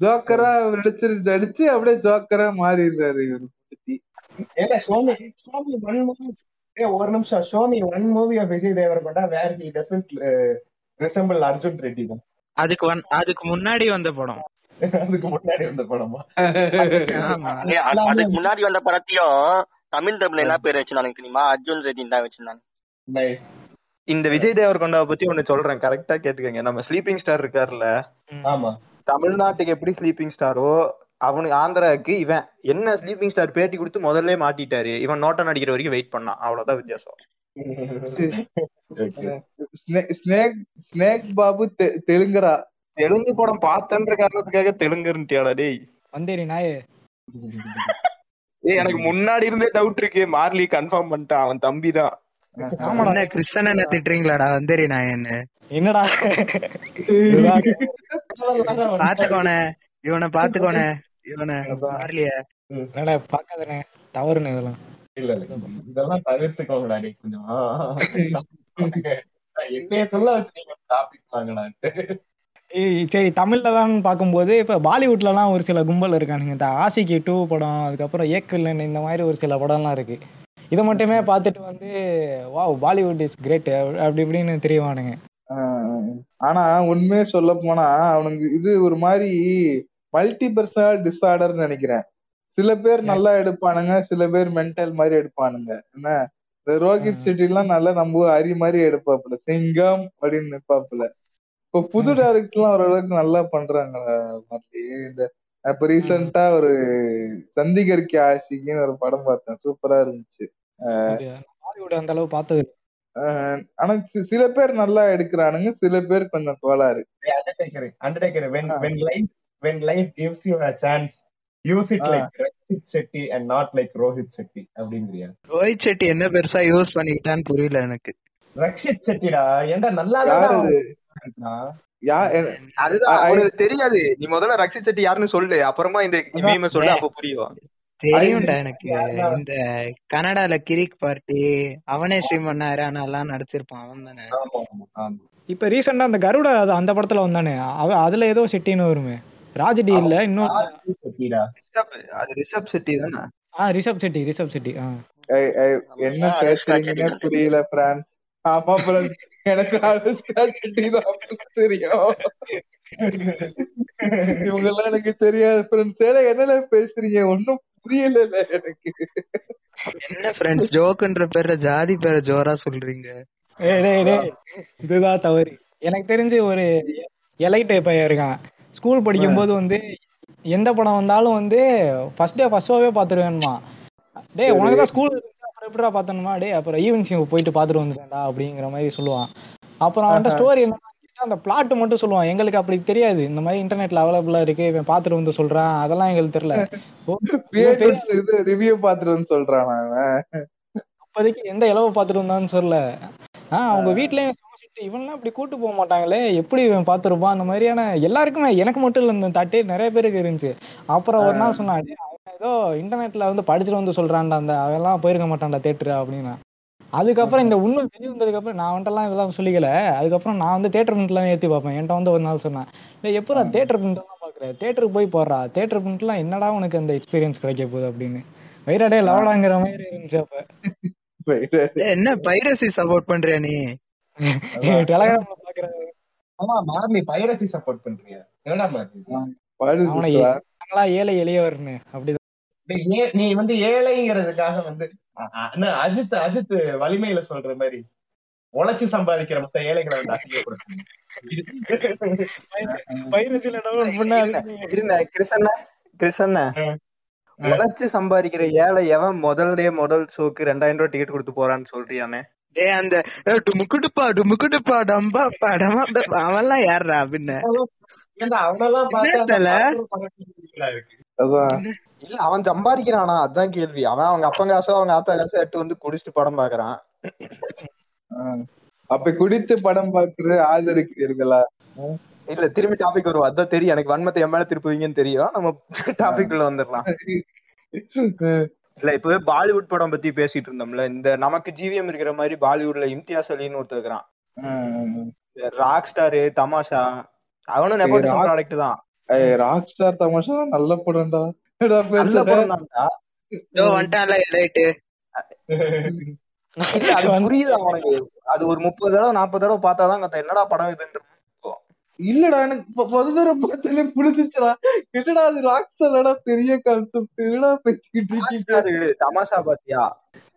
ஜோக்கரா நடிச்சிரு நடிச்சு அப்படியே ஜோக்கரா மாறிடுறாரு இவரு.
ஏன்னா சோமி சோமி ஒன் மூவி ஒரு நிமிஷம் show me one movie of Vijay Deverakonda where he doesn't resemble Arjun Reddy தான்.
அதுக்கு அதுக்கு முன்னாடி வந்த படம்.
அதுக்கு முன்னாடி வந்த படமா?
அதுக்கு முன்னாடி வந்த படத்தையும் தமிழ் டப்ல என்ன பேர் வச்சிருந்தானுங்க தெரியுமா? அர்ஜுன் ரெட்டின்னு தான் வச்சிருந்தாங்க.
நைஸ்.
இந்த விஜய் தேவர்கொண்டாவை பத்தி ஒண்ணு சொல்றேன். கரெக்டா கேட்டுக்கங்க. நம்ம ஸ்லீப்பிங் ஸ்டார் இருக்காருல்ல
ஆமா.
தமிழ்நாட்டுக்கு எப்படி ஸ்லீப்பிங் ஸ்டாரோ அவனுக்கு ஆந்திராவுக்கு இவன் என்ன ஸ்லீப்பிங் ஸ்டார் பேட்டி கொடுத்து முதல்ல மாட்டிட்டாரு இவன் நோட்டம் நடிக்கிற வரைக்கும் வெயிட் பண்ணான். அவ்வளவுதான் வித்தியாசம்.
ஸ்னேக் ஸ்னேக் பாபு தெலுங்கரா.
தெலுங்கு படம் பார்த்தன்ற காரணத்துக்காக தெலுங்குன்ட்டியாடா டேய்.
வந்தேரி நாயே.
ஏய் எனக்கு முன்னாடி இருந்தே டவுட் இருக்கு. மார்லி கன்ஃபார்ம் பண்ணிட்டான் அவன் தம்பி தான்.
ஆமாடா.
என்ன கிறிஸ்தன் என்ன திட்டுறீங்களாடா? வந்தேரி நான் என்ன?
என்னடா?
பாத்துக்கோனே இவனை பாத்துக்கோனே இவனை மாறலிய
என்னடா பாக்காதனே தவறுனே இதெல்லாம்.
இல்ல இல்ல இதெல்லாம் தவிர்த்துக்கோங்கடா நீ கொஞ்சம். என்னைய சொல்ல வச்சுட்டீங்க டாபிக் வாங்கலான்ட்டு
சரி தமிழ்ல தான் பார்க்கும்போது இப்ப பாலிவுட்லலாம் ஒரு சில கும்பல் இருக்கானுங்க. இந்த ஆசிக்கு டூ படம் அதுக்கப்புறம் ஏக்கல்லன் இந்த மாதிரி ஒரு சில படம்லாம் இருக்கு. இதை மட்டுமே பார்த்துட்டு வந்து வாவ் பாலிவுட் இஸ் கிரேட் அப்படி இப்படின்னு தெரியவானுங்க.
ஆனா உண்மையே சொல்ல போனா அவனுக்கு இது ஒரு மாதிரி மல்டி பர்சனல் டிஸார்டர் நினைக்கிறேன். சில பேர் நல்லா எடுப்பானுங்க சில பேர் மென்டல் மாதிரி எடுப்பானுங்க. என்ன? இந்த ரோஹித் செட்டி எல்லாம் நல்லா நம்ம அரி மாதிரி எடுப்பாப்புல. சிங்கம் அப்படின்னு நிப்பாப்புல. இப்போ புது டைரக்டர்லாம் ஓரளவுக்கு நல்லா பண்றாங்க மாதிரி இந்த இப்ப ரீசெண்டா ஒரு சந்திகரிக்கு ஆசிக்குன்னு ஒரு படம் பார்த்தேன். சூப்பரா இருந்துச்சு.
அந்த அளவு பார்த்தது
ஆனா சில பேர் நல்லா எடுக்கிறானுங்க. சில பேர் கொஞ்சம் கோளாறு.
Undertaker Undertaker when when life when life gives you a chance use it
ah.
like Rakshit Shetty and not like Rohit Shetty அப்படிங்கிறியா?
Rohit Shetty என்ன பெருசா யூஸ் பண்ணிக்கிட்டான்னு புரியல எனக்கு.
ரக்ஷித் செட்டிடா ஏன்டா நல்லா
யா
அதுதான் தெரியாது. நீ முதல்ல ரக்ஷித் செட்டி யாருன்னு சொல்லு. அப்புறமா இந்த மீம சொல்லு அப்ப புரியும்.
தெரியும்டா எனக்கு? இந்த கனடால கிரிக் பார்ட்டி அவனே ஸ்ரீமன் எல்லாம் நடிச்சிருப்பான். அவன் தானே.
இப்ப ரீசெண்டா அந்த கருட அது அந்த படத்துல வந்தானே. அவ அதுல ஏதோ செட்டின்னு வருமே. ராஜடி இல்ல
ரிஷப், அது ரிஷப் செட்டி தானே?
ஆ ரிஷப் செட்டி ரிஷப் செட்டி
என்ன பேசுறீங்கன்னே புரியல பிரான்ஸ் ஆமா பிரான்ஸ் எனக்கு அனுஷ்கா செட்டி தான் தெரியும். இவங்க எல்லாம் எனக்கு தெரியாது. ஃப்ரெண்ட்ஸ் என்னல பேசுறீங்க? ஒன்னும் புரியல எனக்கு.
என்ன ஃப்ரெண்ட்ஸ் ஜோக்குன்ற பேர்ல ஜாதி பேரை ஜோரா சொல்றீங்க.
ஏய் டேய் டேய் இதுதான் தவறு. எனக்கு தெரிஞ்சு ஒரு எலைட் பையன் இருக்கான். ஸ்கூல் படிக்கும்போது வந்து எந்த படம் வந்தாலும் வந்து ஃபர்ஸ்ட் டே ஃபர்ஸ்ட் ஷோவே பார்த்துருவேன்மா. டேய் உனக்கு தான் ஸ்கூல் அப்புறம் எப்படிடா பார்த்தணுமா டேய் அப்புறம் ஈவினிங் போயிட்டு பார்த்துட்டு வந்துட்டேன்டா அப்படிங்கிற மாதிரி சொல்லுவான். அப்புறம் அவன்கிட்ட ஸ்டோரி என்ன அந்த பிளாட் மட்டும் சொல்லுவான். எங்களுக்கு அப்படி தெரியாது. இந்த மாதிரி இன்டர்நெட்ல அவைலபிளா இருக்கு. இவன் பார்த்துட்டு வந்து சொல்றான். அதெல்லாம் எங்களுக்கு தெரியல.
இது ரிவ்யூ பாத்துருன்னு சொல்றான்
அப்போதைக்கு எந்த இளவு பார்த்துட்டு வந்தான்னு சொல்லல ஆஹ். அவங்க வீட்லயும் இவன்லாம் இப்படி கூட்டு போக மாட்டாங்களே. எப்படி இவன் பார்த்திருப்பான்? அந்த மாதிரியான எல்லாருக்குமே எனக்கு மட்டும் இல்ல இந்த தட்டே நிறைய பேருக்கு இருந்துச்சு. அப்புறம் ஒரு நாள் சொன்னான் "டேய், அவன் ஏதோ இன்டர்நெட்ல வந்து படிச்சுட்டு வந்து சொல்றான்டா அந்த அவெல்லாம் போயிருக்க மாட்டான்டா தேட்டரு அப்படின்னு. அதுக்கப்புறம் இந்த உண்மை தெரிய வந்ததுக்கு அப்புறம் நான் வந்துட்டுலாம் இதெல்லாம் சொல்லிக்கல. அதுக்கப்புறம் நான் வந்து தேட்டர் பிரிண்ட்லாம் ஏத்தி பார்ப்பேன். என்கிட்ட வந்து ஒரு நாள் சொன்னேன் இல்லை எப்போ தேட்டர் பிரிண்ட்லாம் பாக்குறேன் தேட்டருக்கு போய் போடுறா. தேட்டர் பிரிண்ட்லாம் என்னடா உனக்கு அந்த எக்ஸ்பீரியன்ஸ் கிடைக்க போகுது? அப்படின்னு. வைராடே லவடாங்கிற மாதிரி இருந்துச்சு அப்ப.
என்ன பைரசி சப்போர்ட் பண்றியா நீ?
டெலகிராம்ல பாக்குறேன்
ஆமா மார்லி பைரசி சப்போர்ட் பண்றியா? என்னடா
நாங்களா ஏழை எளியவர்னு.
ஏ- நீ வந்து ஏழைங்கிறதுக்காக வந்து அஜித் அஜித் வலிமையில சொல்ற மாதிரி உழைச்சு சம்பாதிக்கிற மொத்த ஏழைகளை வந்து அசிங்கப்படுத்தணும்
கிருஷ்ண. உழைச்சு சம்பாதிக்கிற ஏழை எவன் முதல்ல முதல் ஷோக்கு ரெண்டாயிரம் ரூபாய் டிக்கெட் கொடுத்து போறான்னு சொல்றியானே
டேய் அந்த டுமுக்குடுப்பா டுமுக்குடுப்பா டம்பா படமா அவன்லாம் யாருடா அப்படின்னு
அவனெல்லாம் பார்த்தா
இல்ல அவன் சம்பாதிக்கிறானா? அதான் கேள்வி. அவன் அவங்க அப்பா காசோ அவங்க ஆத்தா காசோ எடுத்து வந்து குடிச்சிட்டு படம் பாக்குறான்.
அப்ப குடித்து படம் பார்க்கிற ஆதரிக்கிறீர்களா?
இல்ல திரும்பி டாபிக் வருவோம் அதான் தெரியும். எனக்கு வன்மத்தை என் மேல திருப்புவீங்கன்னு தெரியும். நம்ம டாபிக் உள்ள வந்துடலாம். இல்ல இப்பவே பாலிவுட் படம் பத்தி பேசிட்டு இருந்தோம்ல. இந்த நமக்கு ஜிவிஎம் இருக்கிற மாதிரி பாலிவுட்ல இம்தியாஸ் அலின்னு ஒருத்தர் இருக்கிறான். ராக் ஸ்டாரு தமாஷா அவனும் நெப்போட்டிசம் ப்ராடக்ட் தான்.
ராக் ஸ்டார் தமாஷா? நல்ல படம்டா. என்னடா
நல்ல? படம் தான்டா
இதோ வந்துட்டான்ல
இல்ல அது புரியுது அவனுக்கு. அது ஒரு முப்பது தடவை நாற்பது தடவை பார்த்தாதான் என்னடா படம் இதுன்ற
இல்லடா எனக்கு ப- முத தடவை பார்த்தாலே புரிஞ்சுச்சுடா. என்னடா அது ராக் ஸ்டார்டா பெரிய கான்செப்ட் என்னடா பேசிக்கிட்டு
ராக்
இருக்கீங்க?
தமாஷா பாத்தியா?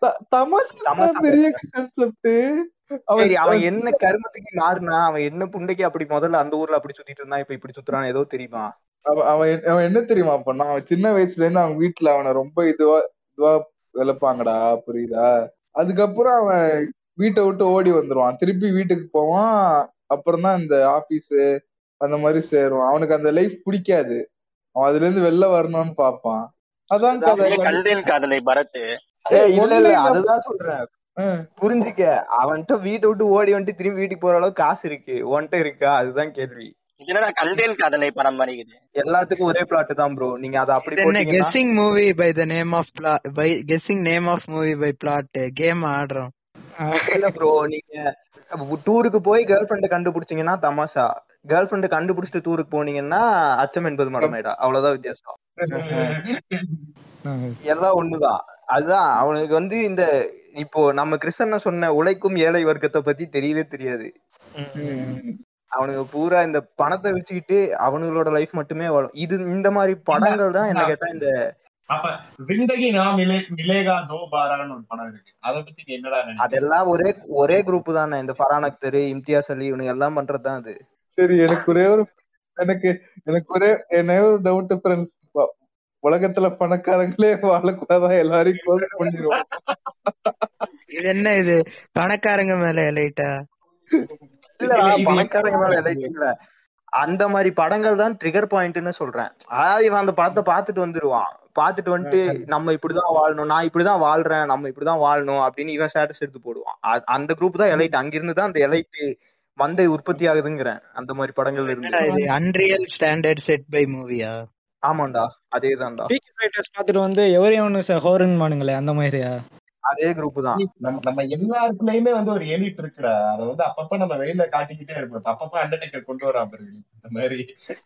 த- தமாஷா பெரிய கான்செப்ட்
அவன் என்ன கருமத்துக்கு மாறினா அவன் என்ன புண்டைக்கு அப்படி முதல்ல அந்த ஊர்ல அப்படி சுத்திட்டு இருந்தான் இப்ப இப்படி சுத்துறான் ஏதோ தெரியுமா?
அவன் அவன் என்ன- அவன் தெரியுமா பண்ணான்? அவன் சின்ன வயசுல இருந்து அவங்க வீட்டுல அவனை ரொம்ப இதுவா இதுவா வளர்ப்பாங்கடா புரியுதா? அதுக்கப்புறம் அவன் வீட்டை விட்டு ஓடி வந்துருவான். திருப்பி வீட்டுக்கு போவான். அப்புறம் தான் இந்த ஆபீஸ் அந்த மாதிரி சேருவான். அவனுக்கு அந்த லைஃப் பிடிக்காது. அவன் அதுல இருந்து வெளில வரணும்னு பார்ப்பான். அதான்
காதலை பரத்
இல்ல இல்ல. அதுதான் சொல்றேன். புரிஞ்சுக்க. அவன்கிட்ட வீட்டை விட்டு ஓடி வந்துட்டு திரும்பி வீட்டுக்கு போற அளவுக்கு காசு இருக்கு. உன்கிட்ட இருக்கா? அதுதான் கேள்வி.
இது என்னடா கண்டேன் காதலை படம் மாதிரி
எல்லாத்துக்கும் ஒரே பிளாட் தான் ப்ரோ நீங்க அதை அப்படி போட்டீங்கன்னா
guessing movie by the name of plot by guessing name of movie by plot game ஆடுறோம்.
இல்ல ப்ரோ நீங்க டூருக்கு போய் கேர்ள் ஃபிரெண்ட் கண்டுபிடிச்சீங்கன்னா தமாஷா. கேர்ள் ஃபிரெண்ட் கண்டுபிடிச்சிட்டு டூருக்கு போனீங்கன்னா அச்சம் என்பது மடமேடா அவ்வளவுதான் வித்தியாசம். எல்லாம் ஒண்ணுதான். அதுதான் அவனுக்கு வந்து இந்த இப்போ நம்ம கிருஷ்ணன் சொன்ன உழைக்கும் ஏழை வர்க்கத்தை பத்தி தெரியவே தெரியாது. அவனுக்கு பூரா இந்த பணத்தை வச்சுக்கிட்டு அவனுங்களோட லைஃப் மட்டுமே வாழும் இது இந்த மாதிரி படங்கள் தான் என்ன கேட்டா இந்த
அப்ப ஜிந்தகி நா மிலே மிலேகா தோ பாரான்னு ஒரு படம் இருக்கு. அத பத்தி என்னடா
அதெல்லாம் ஒரே ஒரே குரூப் தானே. இந்த ஃபரான் அக்தர் இம்தியாஸ் அலி இவனுங்க எல்லாம் பண்றதுதான் அது.
சரி எனக்கு ஒரே ஒரு எனக்கு எனக்கு ஒரே என்ன ஒரு டவுட் ஃப்ரெண்ட்ஸ் உலகத்துல பணக்காரங்களே வாழக்கூடாதா? எல்லாரையும் க்ளோஸ் பண்ணிடுவோம்
இது என்ன இது? பணக்காரங்க மேல எலைட்டா?
இல்ல,
பணக்காரங்க மேல எல்லாம் இல்ல. அந்த மாதிரி படங்கள் தான் ட்ரிகர் பாயிண்ட்னு சொல்றேன். அதாவது இவன் அந்த படத்தை பார்த்துட்டு வந்துருவான். பார்த்துட்டு வந்துட்டு நம்ம இப்படிதான் வாழணும் நான் இப்படிதான் வாழ்றேன் நம்ம இப்படிதான் வாழணும் அப்படின்னு இவன் ஸ்டேட்டஸ் எடுத்து போடுவான். அந்த குரூப் தான் எலைட். அங்கிருந்து தான் அந்த எலைட் மந்தை உற்பத்தி ஆகுதுங்கிறேன். அந்த மாதிரி படங்கள் இருந்து.
இது? அன்ரியல் ஸ்டாண்டர்ட் செட் பை மூவியா
ஆமாண்டா அதேதான்டா.
பீக்கி ஃபைட்டர்ஸ் பார்த்துட்டு வந்து எவரையும் ஒன்று ஹோரன் மானுங்களே அந்த மாதிரியா
அதே குரூப் தான்.
நம்ம நம்ம எல்லாருக்குள்ளயுமே வந்து ஒரு எலிட் இருக்குடா. அத வந்து அப்பப்ப நம்ம வெளியில காட்டிக்கிட்டே இருப்போம். அப்பப்ப அண்டர்டேக்கர் கொண்டு வரா பாரு. இந்த மாதிரி.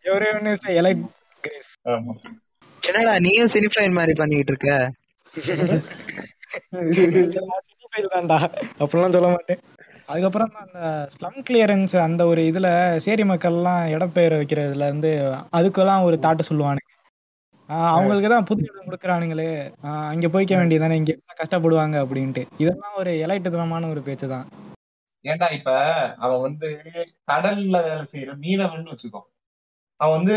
எவரையும் ஒன்று எலைட் கிரேஸ்
ஆமா.
என்னடா நீயும் சினிஃபைன் மாதிரி பண்ணிட்டு இருக்க?
தான்டா அப்படிலாம் சொல்ல மாட்டேன். அதுக்கப்புறம் அந்த ஸ்லம் கிளியரன்ஸ் அந்த ஒரு இதுல சேரி மக்கள்லாம் இடப்பெயர வைக்கிறதுல இருந்து அதுக்கெல்லாம் ஒரு தாட்டு சொல்லுவானுங்க. ஆஹ் அவங்களுக்கு தான் புது இடம் கொடுக்குறானுங்களே. அங்க போய்க்க வேண்டியதானே இங்க கஷ்டப்படுவாங்க அப்படின்ட்டு. இதெல்லாம் ஒரு இலைட்டுத்தனமான ஒரு பேச்சு தான்.
ஏன்டா இப்ப அவன் வந்து கடல்ல வேலை செய்யற மீனவன் வச்சுக்கோ. அவன் வந்து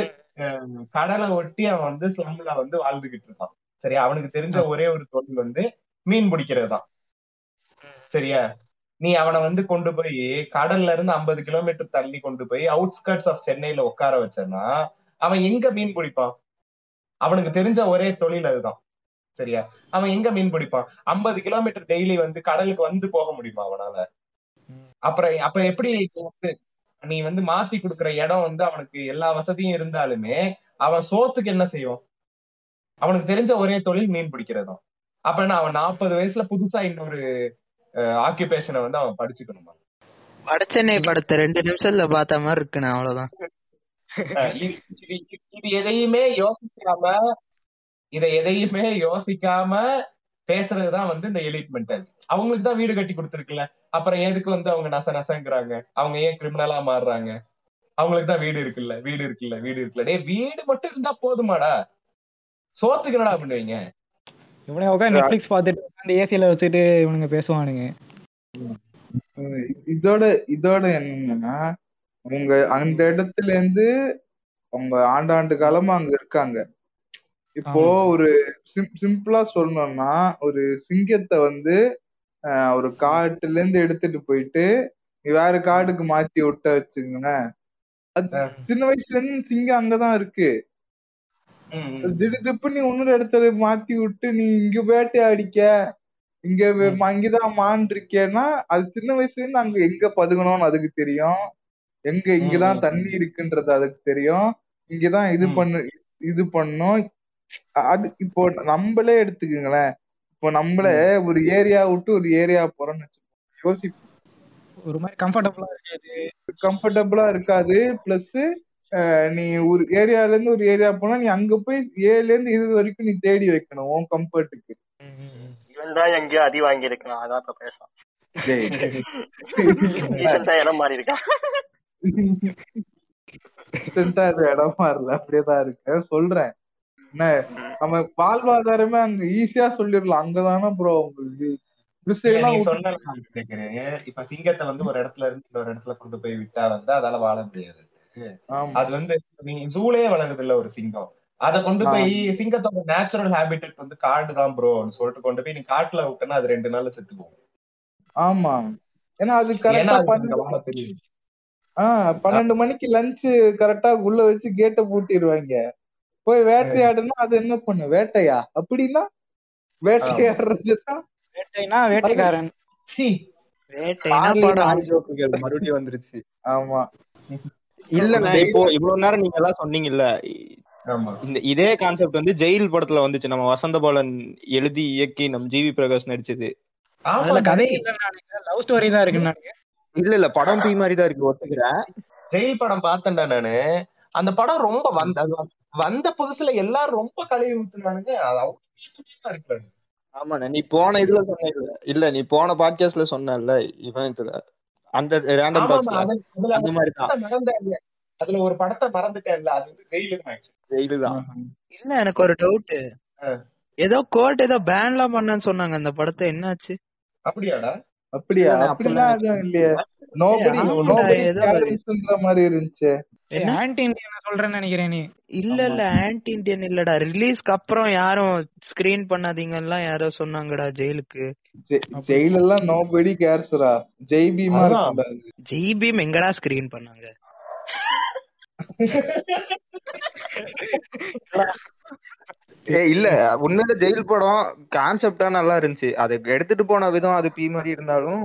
கடலை ஒட்டி அவன் வந்து ஸ்லம்ல வந்து வாழ்ந்துகிட்டு இருப்பான். சரியா? அவனுக்கு தெரிஞ்ச ஒரே ஒரு தொழில் வந்து மீன் பிடிக்கிறது தான். சரியா? நீ அவனை வந்து கொண்டு போய் கடல்ல இருந்து ஐம்பது கிலோமீட்டர் தள்ளி கொண்டு போய் அவுட்ஸ்கர்ட்ஸ் ஆஃப் சென்னையில உட்கார வச்சேன்னா அவன் எங்க மீன் பிடிப்பான்? அவனுக்கு தெரிஞ்ச ஒரே தொழில் அதுதான். சரியா? அவன் எங்க மீன் பிடிப்பான்? ஐம்பது கிலோமீட்டர் டெய்லி வந்து கடலுக்கு வந்து போக முடியுமா அவனால? அப்புறம் அப்ப எப்படி வந்து நீ வந்து மாத்தி கொடுக்குற இடம் வந்து அவனுக்கு எல்லா வசதியும் இருந்தாலுமே அவன் சோத்துக்கு என்ன செய்வான்? அவனுக்கு தெரிஞ்ச ஒரே தொழில் மீன் பிடிக்கிறதும் அப்ப என்ன அவன் நாற்பது வயசுல புதுசா இன்னொரு ஆக்குபேஷனை வந்து அவன் படிச்சுக்கணுமா?
வடசென்னை படத்தை. ரெண்டு நிமிஷத்துல பார்த்த மாதிரி இருக்குண்ணா அவ்வளவுதான்.
இது எதையுமே யோசிக்காம இதை எதையுமே யோசிக்காம பேசுறதுதான் வந்து இந்த எலிட் அவங்களுக்கு தான் வீடு கட்டி கொடுத்துருக்குல்ல அப்புறம் எதுக்கு வந்து அவங்க நச நசங்கிறாங்க? அவங்க ஏன் கிரிமினலா மாறுறாங்க? அவங்களுக்கு தான் வீடு இருக்குல்ல வீடு இருக்குல்ல வீடு இருக்குல்ல. டேய் வீடு மட்டும் இருந்தா போதுமாடா. சோத்துக்கு என்னடா பண்ணுவீங்க
இவனுங்க உட்காந்து நெட்ஃபிளிக்ஸ் பார்த்துட்டு அந்த ஏசியில வச்சுட்டு இவனுங்க பேசுவானுங்க.
இதோட இதோட என்னன்னா அவங்க அந்த இடத்துல இருந்து அவங்க ஆண்டாண்டு காலமா அங்க இருக்காங்க. இப்போ. ஒரு சிம் சிம்பிளா சொல்லணும்னா ஒரு சிங்கத்தை வந்து ஒரு காட்டுல இருந்து எடுத்துட்டு போயிட்டு வேற காட்டுக்கு மாத்தி விட்ட வச்சுங்களேன் சின்ன வயசுல இருந்து சிங்கம் அங்கதான் இருக்கு. திடுதிப்பு நீ இன்னொரு இடத்துல மாத்தி விட்டு நீ இங்க வேட்டை அடிக்க இங்க இங்கதான் மான் இருக்கேன்னா அது சின்ன வயசுல இருந்து அங்க எங்க பதுங்கணும்னு அதுக்கு தெரியும். எங்க இங்கதான். தண்ணி இருக்குன்றது அதுக்கு தெரியும். இங்கதான் இது. பண்ணு இது பண்ணும். அது இப்போ நம்மளே எடுத்துக்கங்களேன். இப்போ நம்மள ஒரு ஏரியா விட்டு ஒரு ஏரியா போறோம்னு வச்சுக்கோங்க. யோசிப்போம்.
ஒரு மாதிரி கம்ஃபர்டபுளா இருக்காது
கம்ஃபர்டபுளா இருக்காது. பிளஸ் நீ ஒரு ஏரியால இருந்து ஒரு ஏரியா போனா நீ அங்க போய் ஏழுல இருந்து இருபது வரைக்கும் நீ தேடி வைக்கணும் உன் கம்ஃபர்ட்டுக்கு
இவன் தான் எங்கேயோ அடி வாங்கி இருக்கான் அதான் இப்ப பேசுறான். ஈசன் தான் இடம் மாறி இருக்கான்
இடமா இல்ல அப்படியேதான் இருக்கு. சொல்றேன். என்ன நம்ம வாழ்வாதாரமே அங்க ஈஸியா சொல்லிடலாம். அங்கதானே ப்ரோ உங்களுக்கு
இப்ப சிங்கத்தை வந்து ஒரு இடத்துல இருந்து இன்னொரு இடத்துல கொண்டு போய் விட்டா வந்து அதால வாழ முடியாது. அது வந்து ஜூலே வளருது இல்ல ஒரு சிங்கம். அத கொண்டு போய் சிங்கத்தோட நேச்சுரல் ஹேபிட்டட் வந்து காடு தான் ப்ரோன்னு சொல்லிட்டு கொண்டு போய் நீ காட்டுல விட்டனா அது ரெண்டு நாள்ல செத்து போகும்.
ஆமா. ஏன்னா அது கரெக்டா
தெரியும்.
ஆஹ் பன்னெண்டு மணிக்கு லஞ்ச் கரெக்டா உள்ள வச்சு கேட்ட பூட்டிடுவாங்க போய் வேட்டையாடுனா அது என்ன பண்ணு? வேட்டையா? அப்படின்னா வேட்டையாடுறதுதான்.
வேட்டைனா வேட்டைக்காரன்.
மறுபடியும் வந்துருச்சு.
ஆமா.
இல்லண்ணே இப்போ இவ்வளவு நேரம் நீங்க எல்லாம் சொன்னீங்கல்ல
ஆமா.
இந்த இதே கான்செப்ட் வந்து ஜெயில் படத்துல வந்துச்சு. நம்ம வசந்த பாலன் எழுதி இயக்கி நம்ம ஜிவி பிரகாஷ் நடிச்சது.
லவ் ஸ்டோரி தான் நினைக்கிறேன்.
இல்ல இல்ல படம் பி மாதிரி தான் இருக்கு ஒத்துக்கிறேன்.
ஜெயில் படம் பார்த்தேன்டா நானு. அந்த படம் ரொம்ப வந்த வந்து- புதுசுல எல்லாரும் ரொம்ப கழுவி ஊத்துனானுங்க. அது
ஆமாண்ணே நீ போன இதுல சொன்ன இல்ல நீ போன பாட்காஸ்ட்ல சொன்னல இவன் இதுல அந்த ரேண்டம்
ஆமா ஆமா
மாதிரி தான்.
அதுல ஒரு படத்தை மறந்துட்டேன்ல அது வந்து ஜெயிலு தான் actually.
ஜெயிலு தான்.
இல்ல எனக்கு ஒரு டவுட். ஏதோ கோர்ட் ஏதோ பேன்லாம் பண்ணன்னு சொன்னாங்க அந்த படத்தை. என்னாச்சு?
அப்படியாடா?
அப்படியா? அப்படிலாம் எதுவும் இல்லையே. நோபடி
ஆமாடா,
நோபடி
ஏதோ ஒரு-
மாதிரி இருந்துச்சு?
ஆன்டி இந்தியன் சொல்றேன்னு நினைக்கிறேன் நீ?
இல்ல இல்ல ஆன்டி இண்டியன் இல்லடா. ரிலீஸ்க்கு அப்புறம் யாரும் ஸ்கிரீன் பண்ணாதீங்கலாம் யாரோ சொன்னாங்கடா ஜெயிலுக்கு.
ஜெயில எல்லாம் நோபடி கேர்ஸ்ரா ஜெய் பீமா அது.
ஜிபிஎம் எங்கடா ஸ்கிரீன் பண்ணாங்க?
ஏ இல்ல உண்மையில ஜெயில் படம் கான்செப்டா நல்லா இருந்துச்சு. அது எடுத்துட்டு போன விதம் அது பி மாதிரி இருந்தாலும்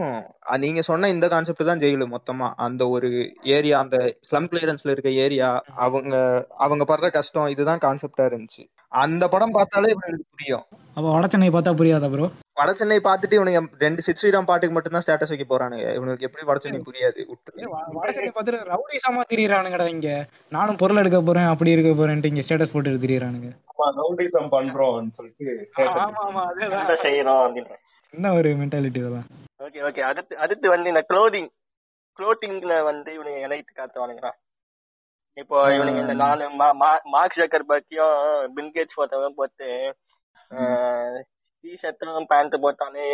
நீங்க சொன்ன இந்த கான்செப்ட் தான் ஜெயிலு மொத்தமா. அந்த ஒரு ஏரியா அந்த ஸ்லம் கிளியரன்ஸ்ல இருக்க ஏரியா அவங்க அவங்க படுற கஷ்டம் இதுதான் கான்செப்டா இருந்துச்சு. அந்த படம் பார்த்தாலே புரியும்.
அப்ப வடச்சென்னை பார்த்தா புரியாதா ப்ரோ
வட சென்னை பார்த்துட்டு இவனுங்க ரெண்டு சிட் ஸ்ரீராம் பாட்டுக்கு மட்டும் தான் ஸ்டேட்டஸ் வைக்க போறானுங்க. இவனுக்கு எப்படி வட சென்னை புரியாது? விட்டுரு.
வடச்சென்னை பார்த்துட்டு ரவுடிசமா திரியறானுங்கடா இங்க. நானும் பொருள் எடுக்க போறேன் அப்படி இருக்க போறேன்ட்டு இங்க ஸ்டேட்டஸ் போட்டு திரியறானுங்க
ஆமா ரவுடிசம் பண்றோம்னு சொல்லிட்டு
ஆமா ஆமா அதேதான்.
என்ன செய்யணும் அப்படின்ற.
என்ன ஒரு மென்டாலிட்டி இதெல்லாம்?
Okay okay. அடுத்து அடுத்து வந்து இந்த க்ளோதிங் க்ளோத்திங்ல வந்து இவனுங்க இணைத்து காத்துவானுங்கடா இப்போ இவனுங்க இந்த நாலு மா- மா- மார்க் ஜக்கர்பர்க்கையும் பில்கேட்ஸ் போட்டவன் போட்டு டிஷர்ட்டும் பேண்ட் போட்டாலே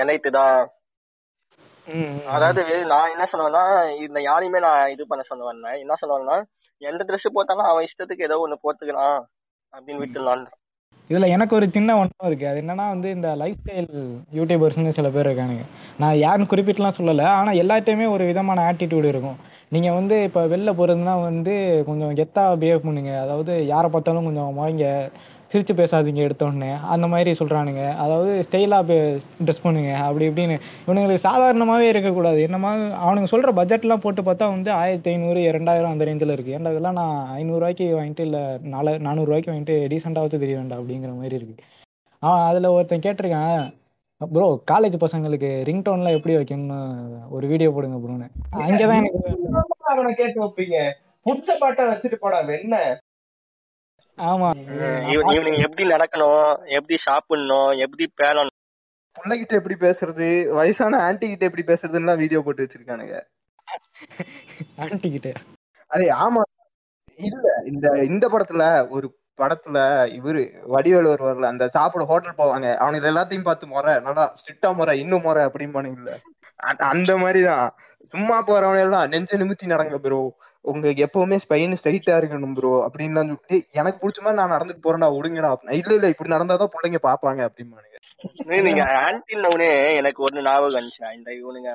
இணைத்து தான் அதாவது நான் என்ன சொல்லுவேன்னா இந்த யாரையுமே நான் இது பண்ண சொல்ல வரல என்ன சொல்லுவேன்னா எந்த Dress போட்டாலும் அவன் இஷ்டத்துக்கு ஏதோ ஒண்ணு போட்டுக்கலாம் அப்படின்னு விட்டுலாம்
இதுல எனக்கு ஒரு சின்ன ஒன்றும் இருக்கு. அது என்னன்னா வந்து இந்த லைஃப் ஸ்டைல் யூடியூபர்ஸ்னு சில பேர் இருக்கானுங்க. நான் யாருன்னு குறிப்பிட்டுலாம் சொல்லலை ஆனா எல்லார்ட்டையுமே ஒரு விதமான ஆட்டிடியூட் இருக்கும். நீங்க வந்து இப்ப வெளில போறதுன்னா வந்து கொஞ்சம் கெத்தா பிஹேவ் பண்ணுங்க. அதாவது யாரை பார்த்தாலும் கொஞ்சம் வாங்க சிரிச்சு பேசாதீங்க எடுத்த உடனே அந்த மாதிரி சொல்றானுங்க. அதாவது ஸ்டைலா ட்ரெஸ் பண்ணுங்க. அப்படி இப்படின்னு. இவனுங்களுக்கு சாதாரணமாவே இருக்கக்கூடாது. என்னமா அவனுங்க சொல்ற பட்ஜெட்லாம் போட்டு பார்த்தா வந்து ஆயிரத்தி ஐநூறு இரண்டாயிரம் அந்த ரேஞ்சில் இருக்கு. ஏன்டா இதெல்லாம் நான் ஐநூறுரூவாய்க்கு வாங்கிட்டு இல்லை நாலு நானூறுரூவாய்க்கு வாங்கிட்டு டீசெண்டாக தெரிய வேண்டாம் அப்படிங்கிற மாதிரி இருக்கு. அவன் அதுல ஒருத்தன் கேட்டிருக்கான். ப்ரோ காலேஜ் பசங்களுக்கு ரிங் டோன்லாம் எப்படி வைக்கணும்னு ஒரு வீடியோ போடுங்க ப்ரோன்னு. அங்கதான் எனக்கு
அவனை கேட்டு வைப்பீங்க? புடிச்ச பாட்டை வச்சுட்டு போடா என்ன
ஆமா.
ஈவினிங் எப்படி நடக்கணும் எப்படி சாப்பிடணும் எப்படி பேரணும்
பிள்ளைகிட்ட எப்படி பேசுறது வயசான ஆன்டி கிட்ட எப்படி பேசுறதுன்னு வீடியோ போட்டு வச்சிருக்கானுங்க.
ஆன்டி கிட்ட
அதே ஆமா. இல்ல இந்த இந்த படத்துல ஒரு படத்துல இவரு வடிவேலு வருவார்ல அந்த சாப்பிட ஹோட்டல் போவாங்க. அவனுக்கு எல்லாத்தையும் பார்த்து முறை நல்லா ஸ்ட்ரிக்டா முறை இன்னும் முறை அப்படிம்பானுங்கல்ல அ- அந்த மாதிரிதான். சும்மா போறவன எல்லாம் நெஞ்ச நிமித்தி நடங்க ப்ரோ உங்களுக்கு எப்பவுமே ஸ்பைன் ஸ்ட்ரைட்டா இருக்கணும் ப்ரோ அப்படின்னு தான் சொல்லிட்டு எனக்கு பிடிச்ச மாதிரி நான் நடந்துட்டு போறேன்டா அப்படின்னா, இல்ல இல்ல இப்படி நடந்தாதான் பிள்ளைங்க பாப்பாங்க அப்படிம்பானுங்க.
நீங்க ஆன்டின்னே எனக்கு ஒண்ணு ஞாபகம் வந்துச்சுனா இந்த இவனுங்க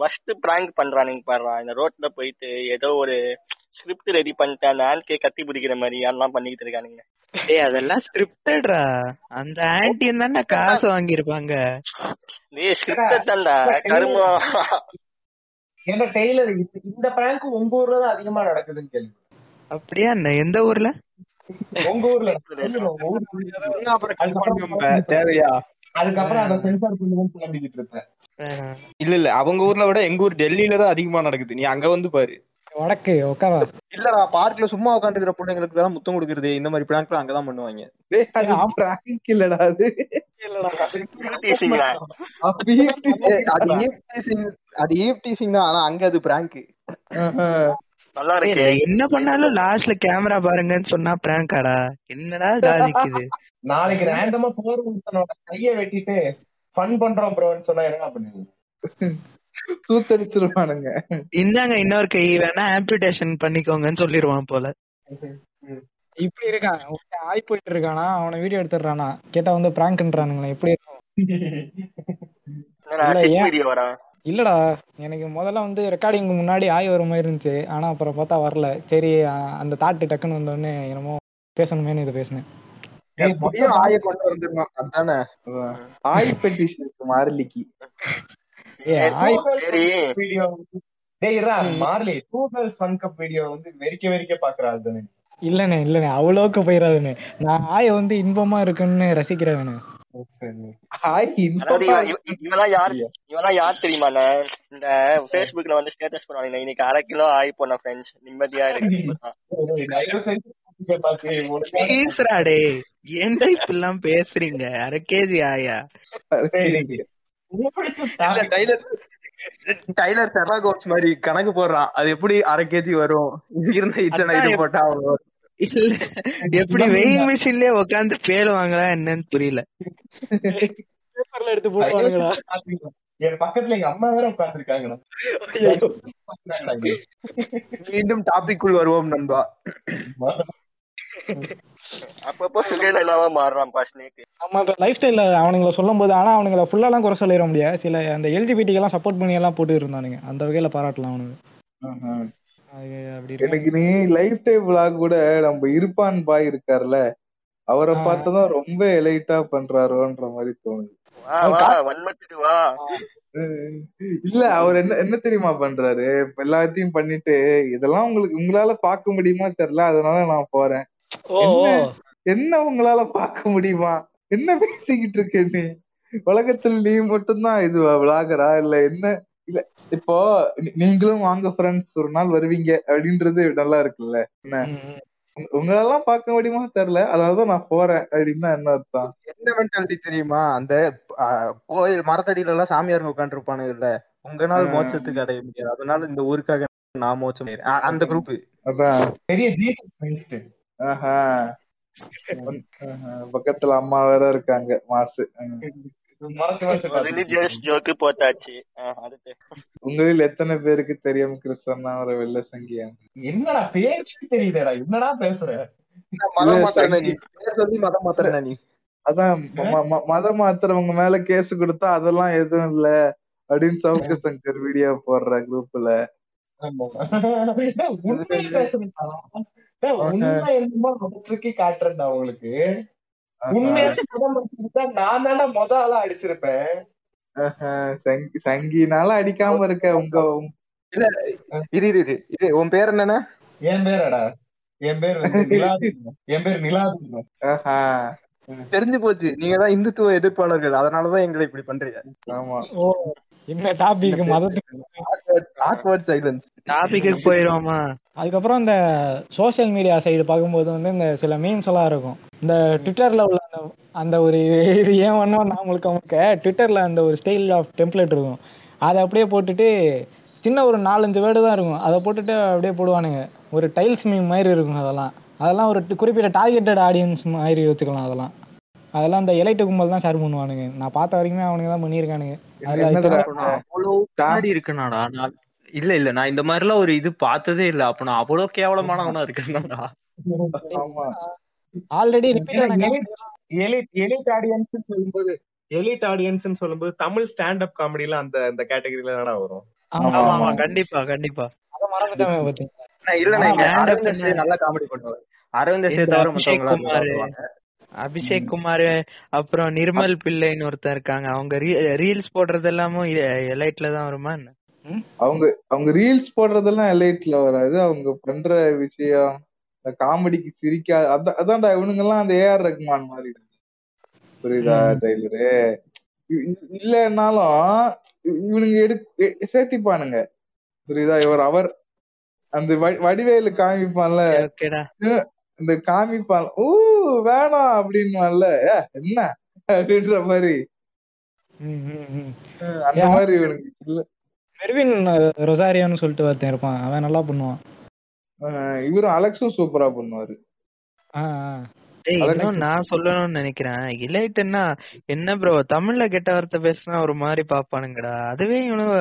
ஃபர்ஸ்ட் பிராங்க் பண்றானுங்க பாடுறா இந்த ரோட்ல போயிட்டு ஏதோ ஒரு ஸ்கிரிப்ட் ரெடி பண்ணிட்டு அந்த ஆன்டியை கத்தி பிடிக்கிற மாதிரி எல்லாம் பண்ணிக்கிட்டு இருக்கானுங்க.
டேய் அதெல்லாம் ஸ்கிரிப்டட்ரா அந்த ஆன்டி தானே காசு வாங்கியிருப்பாங்க.
டேய் ஸ்கிரிப்ட் தான்டா. கருமம்
ஏன்னா டெய்லர் இந்த- பிராங்க் உங்க ஊர்ல தான் அதிகமா நடக்குதுன்னு கேள்வி.
அப்படியா? என்ன எந்த ஊர்ல?
உங்க ஊர்ல
தேவையா?
அதுக்கப்புறம் அதை சென்சார் பண்ணுவோம்னு கிளம்பிக்கிட்டு இருப்பேன்.
இல்ல இல்ல அவங்க ஊர்ல விட எங்க ஊர் டெல்லியில தான் அதிகமா நடக்குது. நீ அங்க வந்து பாரு.
வடக்கு உட்காரா
இல்லடா பார்க்ல சும்மா உட்காந்துக்கிற பிள்ளைங்களுக்கு எல்லாம் முத்தம் கொடுக்கறது. இந்த மாதிரி பிராங்க்லாம் அங்கதான் பண்ணுவாங்க.
இல்லடா அது.
அது ஈவ் டீசிங் அது ஈவ் டீசிங் தான். ஆனா அங்க அது பிராங்க்.
நல்லா இருக்கு.
என்ன பண்ணாலும் லாஸ்ட்ல கேமரா பாருங்கன்னு சொன்னா பிராங்காடா என்னடா சாதிக்குது
நாளைக்கு ரேண்டமா போற ஒருத்தனோட கைய வெட்டிட்டு ஃபன் பண்றோம் ப்ரோன்னு சொன்னா என்ன பண்ணுவீங்க?
சூத்தடிச்சிருவானுங்க
இந்தாங்க இன்னொரு கை வேணா ஆம்பிடேஷன் பண்ணிக்கோங்கன்னு சொல்லிருவான் போல.
இப்படி இருக்கான். ஆய் போயிட்டு இருக்கானா? அவனை வீடியோ எடுத்துடுறானா? கேட்டா வந்து பிராங்க்ன்றானுங்களே எப்படி இருக்கும்? இல்லடா எனக்கு முதல்ல வந்து ரெக்கார்டிங் முன்னாடி ஆய் வர மாதிரி இருந்துச்சு. ஆனா அப்புறம் பார்த்தா வரல. சரி அந்த தாட்டு டக்குன்னு வந்த உடனே என்னமோ பேசணுமேனு இது பேசினேன்.
ஆய கொண்டு வந்துடணும். அதானே.
ஆய் பெட்டிஷன் இருக்கு
ஆய்
வீடியோ டேய் இருடா, மார்லி டூ கேர்ள்ஸ் கப் வீடியோ வந்து வெறிக்க வெறிக்க பாக்குறாரு தானே
இல்லண்ணே இல்லண்ணே அவ்வளோக்கு போயிடாதுண்ணே நான் ஆய வந்து இன்பமா இருக்குன்னு ரசிக்கிறவனு.
ஆய்
இன்னைக்கு அரை கிலோ ஆகி போன ஃப்ரெண்ட்ஸ் நிம்மதியா இருக்கு
தயவு செஞ்சு இங்க பாத்து ஒழுங்கா-
பேசுறா டேய். ஏன்டா இப்படிலாம் பேசுறீங்க? அரை கேஜி ஆயா?
டைலர் டைலர் செரா கோட்ஸ் மாதிரி கணக்கு போடுறான். அது எப்படி அரை கேஜி வரும்? இங்க இருந்து இத்தனை இது போட்டா
இல்ல எப்படி வெயிங் மிஷின்லயே உட்காந்து பேலுவாங்களா என்னன்னு புரியல.
பேப்பர்ல எடுத்து
பாத்தீங்களா? என் பக்கத்துல எங்க அம்மா வேற உட்கார்ந்துருக்காங்கடா
மீண்டும் டாபிக் வருவோம் நண்பா.
அப்பப்போ சுகர் இல்லாம மாறுறான்ப்பா ஸ்னேக்.
நம்ம அந்த லைஃப் ஸ்டைல அவனுங்களை சொல்லும் போது ஆனா அவனுங்களை ஃபுல்லாலாம் குறை சொல்லிட முடியாது. சில அந்த எல்ஜிபிடிக்கு எல்லாம் சப்போர்ட் பண்ணி எல்லாம் போட்டு இருந்தானுங்க. அந்த வகையில பாராட்டலாம் இருக்கு.
எனக்கு நீ லைஃப் டைம் vlog கூட நம்ம இருப்பான் பாய் இருக்கார்ல அவரை
ஆ.
பார்த்துதான் ரொம்ப எலைட்டா பண்றாரோன்ற மாதிரி தோணுது. இல்ல அவர் என்ன என்ன தெரியுமா பண்றாரு? இப்ப எல்லாத்தையும் பண்ணிட்டு இதெல்லாம் உங்களுக்கு உங்களால பார்க்க முடியுமா தெரியல அதனால நான் போறேன். என்ன? உங்களால பார்க்க முடியுமா? என்ன பேசிக்கிட்டு இருக்க நீ? உலகத்துல நீ மட்டும்தான் இது விளாகரா இல்ல என்ன? இல்ல இப்போ நீங்களும் வாங்க ஃப்ரெண்ட்ஸ் ஒரு நாள் வருவீங்க அப்படின்றது நல்லா இருக்குல்ல. உங்க- உங்களெல்லாம் பார்க்க முடியுமா? தெரியல. அதனாலதான் நான் போறேன் அப்படின்னா என்ன அர்த்தம்?
என்ன மென்டாலிட்டி தெரியுமா? அந்த கோயில் மரத்தடியில எல்லாம் சாமியாருங்க உட்காந்து இருப்பானுங்கல்ல உங்களால்
ஆ.
மோட்சத்துக்கு அடைய முடியாது. அதனால இந்த ஊருக்காக நான். ஆ, அந்த குரூப்
அதான்.
பெரிய ஜீசஸ்.
பக்கத்துல அம்மா வேற இருக்காங்க. மாசு.
போட்டாச்சு. அடுத்து
உங்களில் எத்தனை பேருக்கு தெரியும் கிறிஸ்தவனா ஒரு வெள்ள சங்கியா?
என்னடா பேருக்கு தெரியுதேடா. என்னடா பேசுற?
பேர்
அதான் ம- ம- மதம் மாத்துறவங்க மேல கேஸ் கொடுத்தா அதெல்லாம் எதுவும் இல்ல. அப்படின்னு சவுக்கு சங்கர் வீடியோ போடுற குரூப்ல
உண்மை என்னமோ தூக்கி காட்டுறேன்டா உங்களுக்கு. உண்மையா படம் எடுத்திருந்தா நான் தானே முத ஆளா அடிச்சிருப்பேன்.
சங்கி சங்கினால அடிக்காம இருக்க உங்க
இல்ல இரு இரு உன் பேர் என்னண்ணே?
என் பேரடா. என் பேர் என் பேர்
ஆஹா,
தெரிஞ்சு போச்சு. நீங்க தான் இந்துத்துவ எதிர்ப்பாளர்கள். அதனாலதான் எங்களை இப்படி பண்றீங்க.
ஆமா.
ஓ. என்ன டாபிக் மதத்துக்கு
சைலன்ஸ்
டாபிக்கு போயிருவோமா?
அதுக்கப்புறம் இந்த சோஷியல் மீடியா சைடு பார்க்கும்போது வந்து இந்த சில மீம்ஸ் எல்லாம் இருக்கும். இந்த ட்விட்டர்ல உள்ள அந்த அந்த ஒரு இது ஏன் ஒன்றும் நான் முழுக்க முழுக்க ட்விட்டர்ல அந்த ஒரு ஸ்டைல் ஆஃப் டெம்ப்ளேட் இருக்கும். அதை அப்படியே போட்டுட்டு சின்ன ஒரு நாலஞ்சு வேர்டு தான் இருக்கும். அதை போட்டுட்டு அப்படியே போடுவானுங்க. ஒரு டைல்ஸ் மீம் மாதிரி இருக்கும் அதெல்லாம். அதெல்லாம் ஒரு குறிப்பிட்ட டார்கெட்டட் ஆடியன்ஸ் மாதிரி வச்சுக்கலாம் அதெல்லாம். அதெல்லாம் இந்த எலைட்டு கும்பல் தான் ஷேர் பண்ணுவானுங்க. நான் பார்த்த வரைக்குமே அவனுங்க தான் பண்ணியிருக்கானுங்க.
நான் அவ்வளவு பின்னாடி இருக்கனாடா. நான் இல்ல இல்ல நான் இந்த மாதிரி எல்லாம் ஒரு இது பார்த்ததே இல்ல. அப்ப நான் அவ்வளவு கேவலமானவனா இருக்கேன்டா
ஆமா.
Already repeat
elite elite audience சொல்லும்போது எலிட் ஆடியன்ஸ் சொல்லும்போது தமிழ் ஸ்டாண்ட் அப் காமெடில அந்த அந்த கேட்டகரியில தானே வரும்?
ஆமா
ஆமா கண்டிப்பா கண்டிப்பா.
அதை மறந்துட்டேன் பாத்தீங்க
stand up
அரவிந்த்? சே நல்லா காமெடி பண்ணுவாரு. அரவிந்த் சே
இந்த
தவிர மத்தவங்க
அபிஷேக் குமார் அப்புறம் நிர்மல் பிள்ளைன்னு ஒருத்தர் இருக்காங்க. அவங்க ரீல்ஸ் போடுறது எல்லாமும் எலைட்ல தான் வருமா
அவங்க அவங்க ரீல்ஸ் போடுறதெல்லாம் எலைட்ல வராது. அவங்க பண்ற விஷயம் இந்த காமெடிக்கு சிரிக்கா அதான் அதான்டா இவனுங்க எல்லாம் அந்த ஏஆர் ரஹ்மான் மாதிரி புரியுதா டெய்லரு? இல்லைன்னாலும் இவனுங்க எடு எ- சேர்த்திப்பானுங்க. புரியுதா? இவர் அவர் அந்த வடிவேலு காமிப்பான்ல. இந்த காமிப்பான் ஊ வேணாம் அப்படின்னுவான்ல ஏ, என்ன? அப்படின்ற மாதிரி.
ம், ம், ம்.
அந்த? மாதிரி இவனுக்கு இல்ல.
மெர்வின் ரொசாரியோன்னு சொல்லிட்டு ஒருத்தன் இருப்பான். அவன் நல்லா பண்ணுவான்.
இவரும் அலெக்ஸும் சூப்பரா பண்ணுவாரு.
நான் சொல்லணும்னு நினைக்கிறேன். இலைட்டுன்னா என்ன ப்ரோ தமிழ்ல கெட்ட வார்த்தை பேசினா ஒரு மாதிரி பாப்பானுங்கடா அதுவே இவனுங்க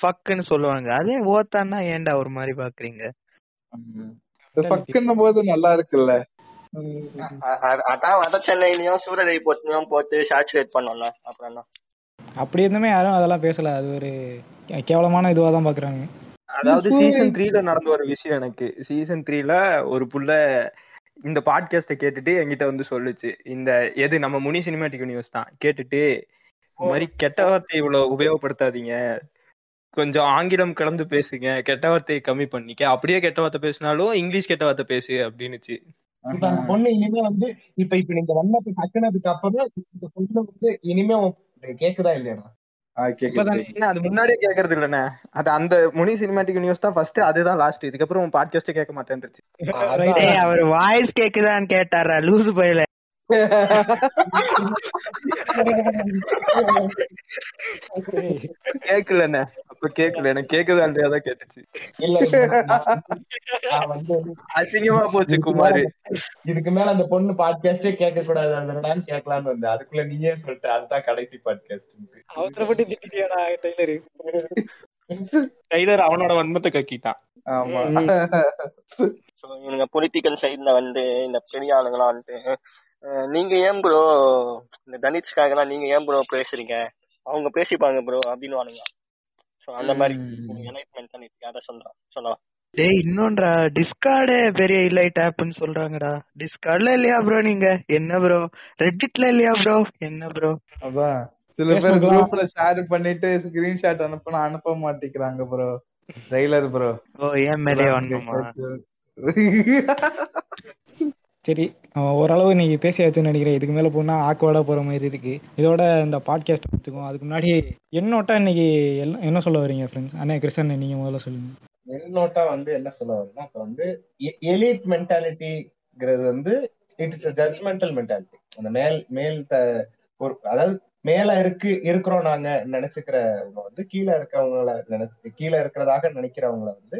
ஃபக்குன்னு சொல்லுவாங்க அதே ஓத்தான்னா ஏன்டா ஒரு மாதிரி பாக்குறீங்க
இந்த ஃபக்குன்னும் போது நல்லா இருக்குல்ல.
அதான் வட சென்னையிலயும் சூரரை போட்டுலயும் போட்டு சாச்சுரேட் பண்ணோம்ல அப்புறம் என்ன?
அப்படி இருந்துமே யாரும் அதெல்லாம் பேசல. அது ஒரு கேவலமான இதுவா தான் பாக்குறாங்க.
அதாவது சீசன் த்ரீல நடந்த ஒரு விஷயம் எனக்கு. சீசன் த்ரீல ஒரு புள்ள இந்த பாட்காஸ்ட கேட்டுட்டு என்கிட்ட வந்து சொல்லுச்சு. இந்த எது நம்ம முனி சினிமாட்டிக் நியூஸ் தான். கேட்டுட்டு இந்த மாதிரி கெட்ட வார்த்தை இவ்வளவு உபயோகப்படுத்தாதீங்க. கொஞ்சம் ஆங்கிலம் கலந்து பேசுங்க கெட்ட வார்த்தையை கம்மி பண்ணிக்க. அப்படியே கெட்ட வார்த்தை பேசினாலும் இங்கிலீஷ் கெட்ட வார்த்தை பேசு அப்படின்னுச்சு.
இப்ப அந்த பொண்ணு இனிமே வந்து இப்ப இப்ப நீங்க வண்ணத்தை கக்குனதுக்கு அப்புறம் இந்த பொண்ணு வந்து இனிமே உன் கேக்குதா இல்லையா
அது முன்னாடியே கேக்குறது இல்லண்ணே. அது அந்த முனி சினிமாட்டிக் நியூஸ் தான் ஃபர்ஸ்ட் அதுதான் லாஸ்ட் இதுக்கப்புறம் உன் பாட்காஸ்டே கேட்க மாட்டேன்ருச்சு.
அவர் வாய்ஸ் கேக்குதான்னு கேட்டாரா லூசு பையல.
கேக்கலண்ணே. அப்ப கேக்கல. எனக்கு கேக்குதா இல்லையா தான் கேட்டுச்சு.
இல்ல வந்து- வந்து
அசிங்கமா போச்சு குமார்.
இதுக்கு மேல அந்த பொண்ணு பாட்காஸ்டே கேட்க கூடாது அதனால கேட்கலான்னு வந்தேன். அதுக்குள்ள நீயே சொல்லிட்ட. அதுதான் கடைசி பாட்காஸ்ட்
அவசரப்பட்டு திட்டிட்டியாடா டெய்லரு.
டைலர் அவனோட வன்மத்தை கக்கிட்டான்.
ஆமா.
இவனுங்க பொலிட்டிக்கல் சைடுல வந்து இந்த பெரிய ஆளுங்களாம் வந்துட்டு அஹ், நீங்க ஏன் ப்ரோ இந்த தனிஷ்காகலாம் நீங்க ஏன் ப்ரோ பேசுறீங்க? அவங்க பேசிப்பாங்க ப்ரோ அப்படின்னு வானுங்க சோ அந்த மாதிரி எலைட்மெண்ட் பண்ணிட்டு அதை சொல்றான் சொல்லலாம்
டேய் இன்னொன்றா டிஸ்கார்டே பெரிய இலைட் ஆப்னு சொல்றாங்கடா. டிஸ்கார்ட்ல இல்லையா ப்ரோ நீங்க? என்ன ப்ரோ ரெட்டிட்ல இல்லையா ப்ரோ என்ன ப்ரோ
அதான். சில பேர் குரூப்ல ஷேர் பண்ணிட்டு ஸ்கிரீன்ஷாட் அனுப்புனா அனுப்ப மாட்டேங்கிறாங்க ப்ரோ ட்ரெய்லர் ப்ரோ
ஓ ஏன் மேலே வரணுமா?
சரி ஓரளவு நீங்க பேசியாச்சுன்னு நினைக்கிறேன். இதுக்கு மேல போனா ஆக்வர்டா போற மாதிரி இருக்கு. இதோட இந்த பாட்காஸ்ட் பார்த்துக்குவோம் அதுக்கு முன்னாடி என்னோட்டா இன்னைக்கு என்ன- என்ன சொல்ல வரீங்க ஃப்ரெண்ட்ஸ் அண்ணே கிருஷ்ணன் நீங்க முதல்ல சொல்லுங்க.
என்னோட்டா வந்து என்ன சொல்ல வருதுன்னா இப்ப வந்து எலிட் மென்டாலிட்டிங்கிறது வந்து இட் இஸ் ஜட்மெண்டல் மென்டாலிட்டி அந்த மேல் மேல் த- ஒரு அதாவது மேல இருக்கு இருக்கிறோம் நாங்க நினைச்சுக்கிறவங்க வந்து கீழே இருக்கவங்கள நினைச்சு கீழே இருக்கிறதாக நினைக்கிறவங்கள வந்து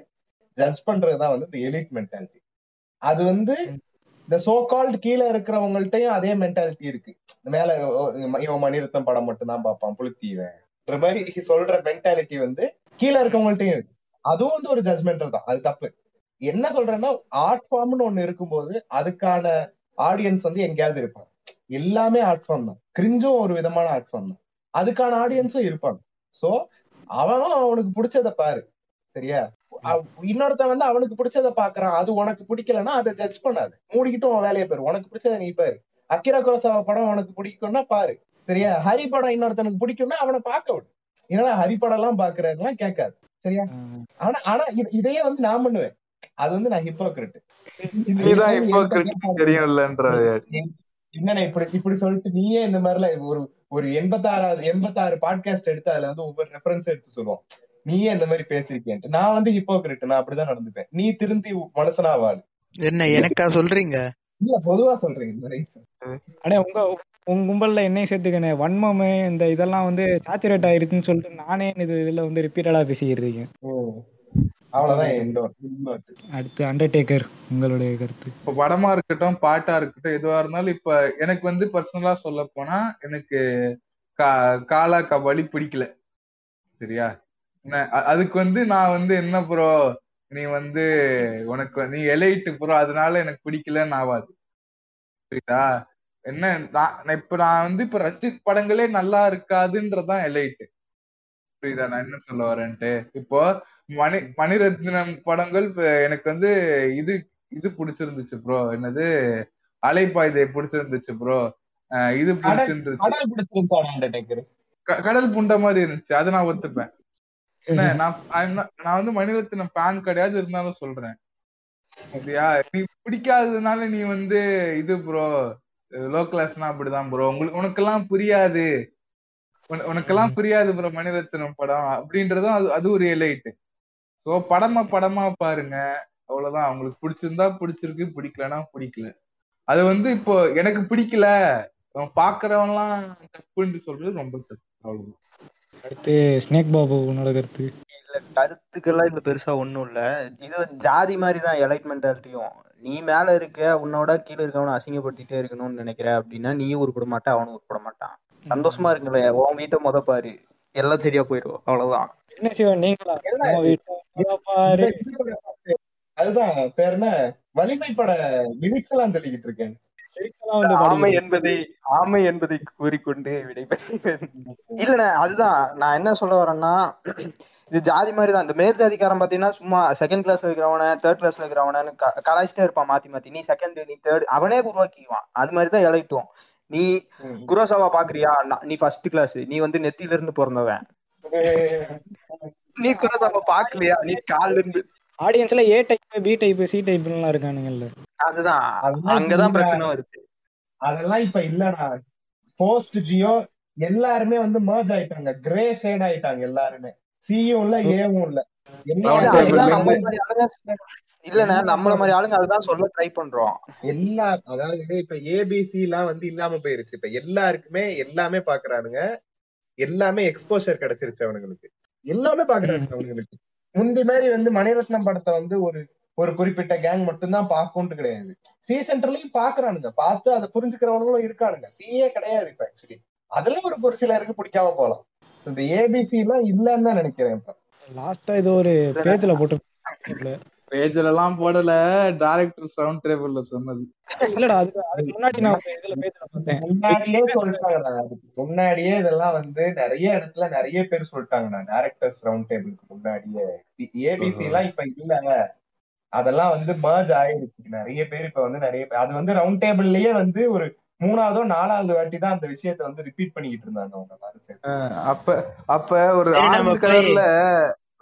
ஜட்ஜ் பண்றதுதான் வந்து இந்த எலிட் மென்டாலிட்டி அது வந்து இந்த சோ கால்டு கீழே இருக்கிறவங்கள்ட்டையும் அதே மென்டாலிட்டி இருக்கு. மேல இவன் மணிரத்தம் படம் மட்டும் தான் பார்ப்பான் புளுத்தீவன் மாதிரி சொல்ற மென்டாலிட்டி வந்து கீழே இருக்கவங்கள்ட்டையும் இருக்கு. அதுவும் வந்து ஒரு ஜட்மெண்டல் தான். அது தப்பு. என்ன சொல்றேன்னா ஆர்ட் ஃபார்ம்னு ஒண்ணு இருக்கும்போது அதுக்கான ஆடியன்ஸ் வந்து எங்கேயாவது இருப்பாங்க. எல்லாமே ஆர்ட் ஃபார்ம் தான். கிரிஞ்சும் ஒரு விதமான ஆர்ட் ஃபார்ம் தான். அதுக்கான ஆடியன்ஸும் இருப்பாங்க. சோ அவனும் அவனுக்கு பிடிச்சத பாரு. சரியா? இன்னொருத்தன் வந்து அவனுக்கு பிடிச்சத பாக்குறான் அது உனக்கு பிடிக்கலன்னா அதை ஜட்ஜ் பண்ணாது. மூடிக்கிட்டு உன் வேலையை பாரு. உனக்கு பிடிச்சத நீ பாரு. அக்கிரா குரோசாவா படம் உனக்கு பிடிக்கும்னா பாரு. சரியா? ஹரி படம் இன்னொருத்தனுக்கு பிடிக்கும்னா அவனை பார்க்க விடு. ஏன்னா ஹரி படம் எல்லாம் பாக்குறேன்லாம் கேட்காது. சரியா? ஆனா ஆனா இது- இதையே வந்து நான் பண்ணுவேன். அது வந்து நான் ஹிப்போக்ரிட் என்னண்ணே இப்படி இப்படி சொல்லிட்டு நீயே இந்த மாதிரிலாம் ஒரு ஒரு எண்பத்தாறாவது எண்பத்தாறு பாட்காஸ்ட் எடுத்து அதுல வந்து ஒவ்வொரு ரெஃபரன்ஸ் எடுத்து சொல்லுவோம். நீயே இந்த மாதிரி பேசியிருக்கேன்ட்டு நான் வந்து ஹிப்போக்ரிட் நான் அப்படிதான் நடந்துப்பேன். நீ திருந்தி மனுஷனாவாது.
என்ன எனக்கா சொல்றீங்க?
இல்ல பொதுவா ரைட்ஸ்
அடே உங்க உங்க கும்பல்ல என்னையும் சேர்த்துக்கணே வன்மமே இந்த இதெல்லாம் வந்து சேச்சுரேட் ஆயிருச்சுன்னு சொல்லிட்டு நானே இது இதுல வந்து ரிப்பீட்டடா
இன்னொரு
அடுத்து அண்டர்டேக்கர் உங்களுடைய கருத்து.
இப்ப படமா இருக்கட்டும் பாட்டா இருக்கட்டும் எதுவா இருந்தாலும் இப்ப எனக்கு வந்து பர்சனலா சொல்ல போனா எனக்கு கா- காலா கபாலி பிடிக்கல. சரியா? அதுக்கு வந்து நான் வந்து என்ன ப்ரோ நீ வந்து உனக்கு நீ எலைட்டு ப்ரோ அதனால எனக்கு பிடிக்கலன்னு ஆகாது புரியுதா? என்ன நான் இப்ப நான் வந்து இப்ப ரஞ்சித் படங்களே நல்லா இருக்காதுன்றதுதான் எலைட்டு புரியுதா? நான் என்ன சொல்ல வரேன்ட்டு? இப்போ மணி மணிரத்னம் படங்கள் இப்ப எனக்கு வந்து இது இது பிடிச்சிருந்துச்சு ப்ரோ என்னது? அலைப்பாய்தை பிடிச்சிருந்துச்சு ப்ரோ இது பிடிச்சிருந்துச்சு.
கடல்
புண்ட மாதிரி இருந்துச்சு. அதை நான் ஒத்துப்பேன். நான் வந்து மணிரத்னம் ஃபேன் கிடையாது இருந்தாலும் சொல்றேன். சரியா நீ பிடிக்காததுனால நீ வந்து இது ப்ரோ லோ கிளாஸ்னா அப்படிதான் ப்ரோ உங்களுக்கு உனக்கெல்லாம் புரியாது. உன- உனக்கெல்லாம் புரியாது ப்ரோ மணிரத்னம் படம். அப்படின்றதும் அது அது ஒரு எலைட்டு ஸோ படமா படமா பாருங்க. அவ்வளவுதான். அவங்களுக்கு பிடிச்சிருந்தா பிடிச்சிருக்கு பிடிக்கலன்னா பிடிக்கல. அது வந்து இப்போ எனக்கு பிடிக்கல. அவன் பாக்குறவன்லாம் தப்புன்னு சொல்றது ரொம்ப தப்பு. அவ்வளவுதான்.
அடுத்து ஸ்னேக் பாபு உன்னோட கருத்து.
இல்ல கருத்துக்கெல்லாம் இதுல பெருசா ஒண்ணும் இல்ல. இது ஜாதி மாதிரி தான் எலைட் மென்டாலிட்டியும் நீ மேல இருக்க உன்னோட கீழே இருக்கவனை அசிங்கப்படுத்திட்டே இருக்கணும்னு நினைக்கிற அப்படின்னா நீயும் உருப்பட மாட்ட அவனும் உருப்பட மாட்டான் சந்தோஷமா இருக்குல்ல உன் வீட்டை முத பாரு. எல்லாம் சரியா போயிடும் அவ்வளவுதான்.
என்ன சிவன் நீங்களா?
அதுதான் பேர் என்ன? வலிமை பட லிரிக்ஸ் எல்லாம் சொல்லிக்கிட்டு இருக்கேன்.
ஆமை என்பதை ஆமை என்பதை கூறிக்கொண்டு விடைபெறுகிறேன் இல்லண்ணே அதுதான். நான் என்ன சொல்ல வரேன்னா இது ஜாதி மாதிரி தான் இந்த மேல் ஜாதிக்காரன் பாத்தீங்கன்னா சும்மா செகண்ட் கிளாஸ்ல இருக்கிறவன தேர்ட் கிளாஸ்ல இருக்கிறவனு கலாய்ச்சிட்டே இருப்பான் மாத்தி மாத்தி. நீ செகண்ட் நீ தேர்ட் அவனே உருவாக்கிக்குவான். அது மாதிரி தான் இலைட்டும் நீ குரோசாவா பாக்குறியா? நீ ஃபர்ஸ்ட் கிளாஸ் நீ வந்து நெத்தியில இருந்து பிறந்தவன். நீ குரோசாவா பாக்கலையா? நீ கால்ல இருந்து
ஆடியன்ஸ்ல A type B type C டைப்லாம் இருக்கானுங்கல்ல.
அதுதான். அங்கதான்
இல்ல.
பிரச்சனை வருது.
அதெல்லாம் இப்ப இல்லடா. போஸ்ட் ஜியோ எல்லாருமே வந்து merge ஆயிட்டாங்க. கிரே ஷேட் ஆயிட்டாங்க எல்லாருமே. சியும் இல்ல ஏவும் இல்ல.
இல்லண்ணே நம்மள மாதிரி ஆளுங்க அதுதான் சொல்ல ட்ரை பண்றோம்.
எல்லா அதாவது இப்ப ஏபிசி எல்லாம் வந்து இல்லாம போயிருச்சு. இப்ப எல்லாருக்குமே எல்லாமே பாக்குறானுங்க. எல்லாமே எக்ஸ்போஷர் கிடைச்சிருச்சு அவனுங்களுக்கு. எல்லாமே பாக்குறானுங்க அவனுங்களுக்கு. முந்தி மாதிரி வந்து மணிரத்னம் படத்தை வந்து ஒரு ஒரு குறிப்பிட்ட கேங் மட்டும்தான் பார்க்கும்ட்டு கிடையாது. சி சென்டர்லயும் பாக்குறானுங்க பார்த்து அதை புரிஞ்சுக்கிறவனுங்களும் இருக்கானுங்க. சிஏ கிடையாது இப்ப ஆக்சுவலி அதுல ஒரு ஒரு சிலருக்கு பிடிக்காம போலாம். இந்த ஏபிசி எல்லாம் இல்லன்னு தான் நினைக்கிறேன் இப்ப.
லாஸ்டா இது ஒரு பேஜ்ல போட்டு
பேஜ்ல எல்லாம் போடல. டைரக்டர் சவுண்ட் டேபிள்ல சொன்னது.
இல்லடா அது அதுக்கு முன்னாடி நான் இதுல பேஜ்ல பார்த்தேன்.
முன்னாடியே சொல்லிட்டாங்கடா. அதுக்கு முன்னாடியே இதெல்லாம் வந்து நிறைய இடத்துல நிறைய பேர் சொல்லிட்டாங்கண்ணா டேரக்டர்ஸ் ரவுண்ட் டேபிளுக்கு முன்னாடியே. ஏபிசி எல்லாம் இப்ப இல்ல அதெல்லாம் வந்து merge ஆயிடுச்சு. நிறைய பேர் இப்ப வந்து நிறைய பேர் அது வந்து ரவுண்ட் டேபிள்லயே வந்து ஒரு மூணாவதோ நாலாவது வாட்டி தான் அந்த விஷயத்த வந்து ரிப்பீட் பண்ணிக்கிட்டு இருந்தாங்க அவங்க எல்லாரும்.
அப்ப அப்ப ஒரு ஆரஞ்சு கலர்ல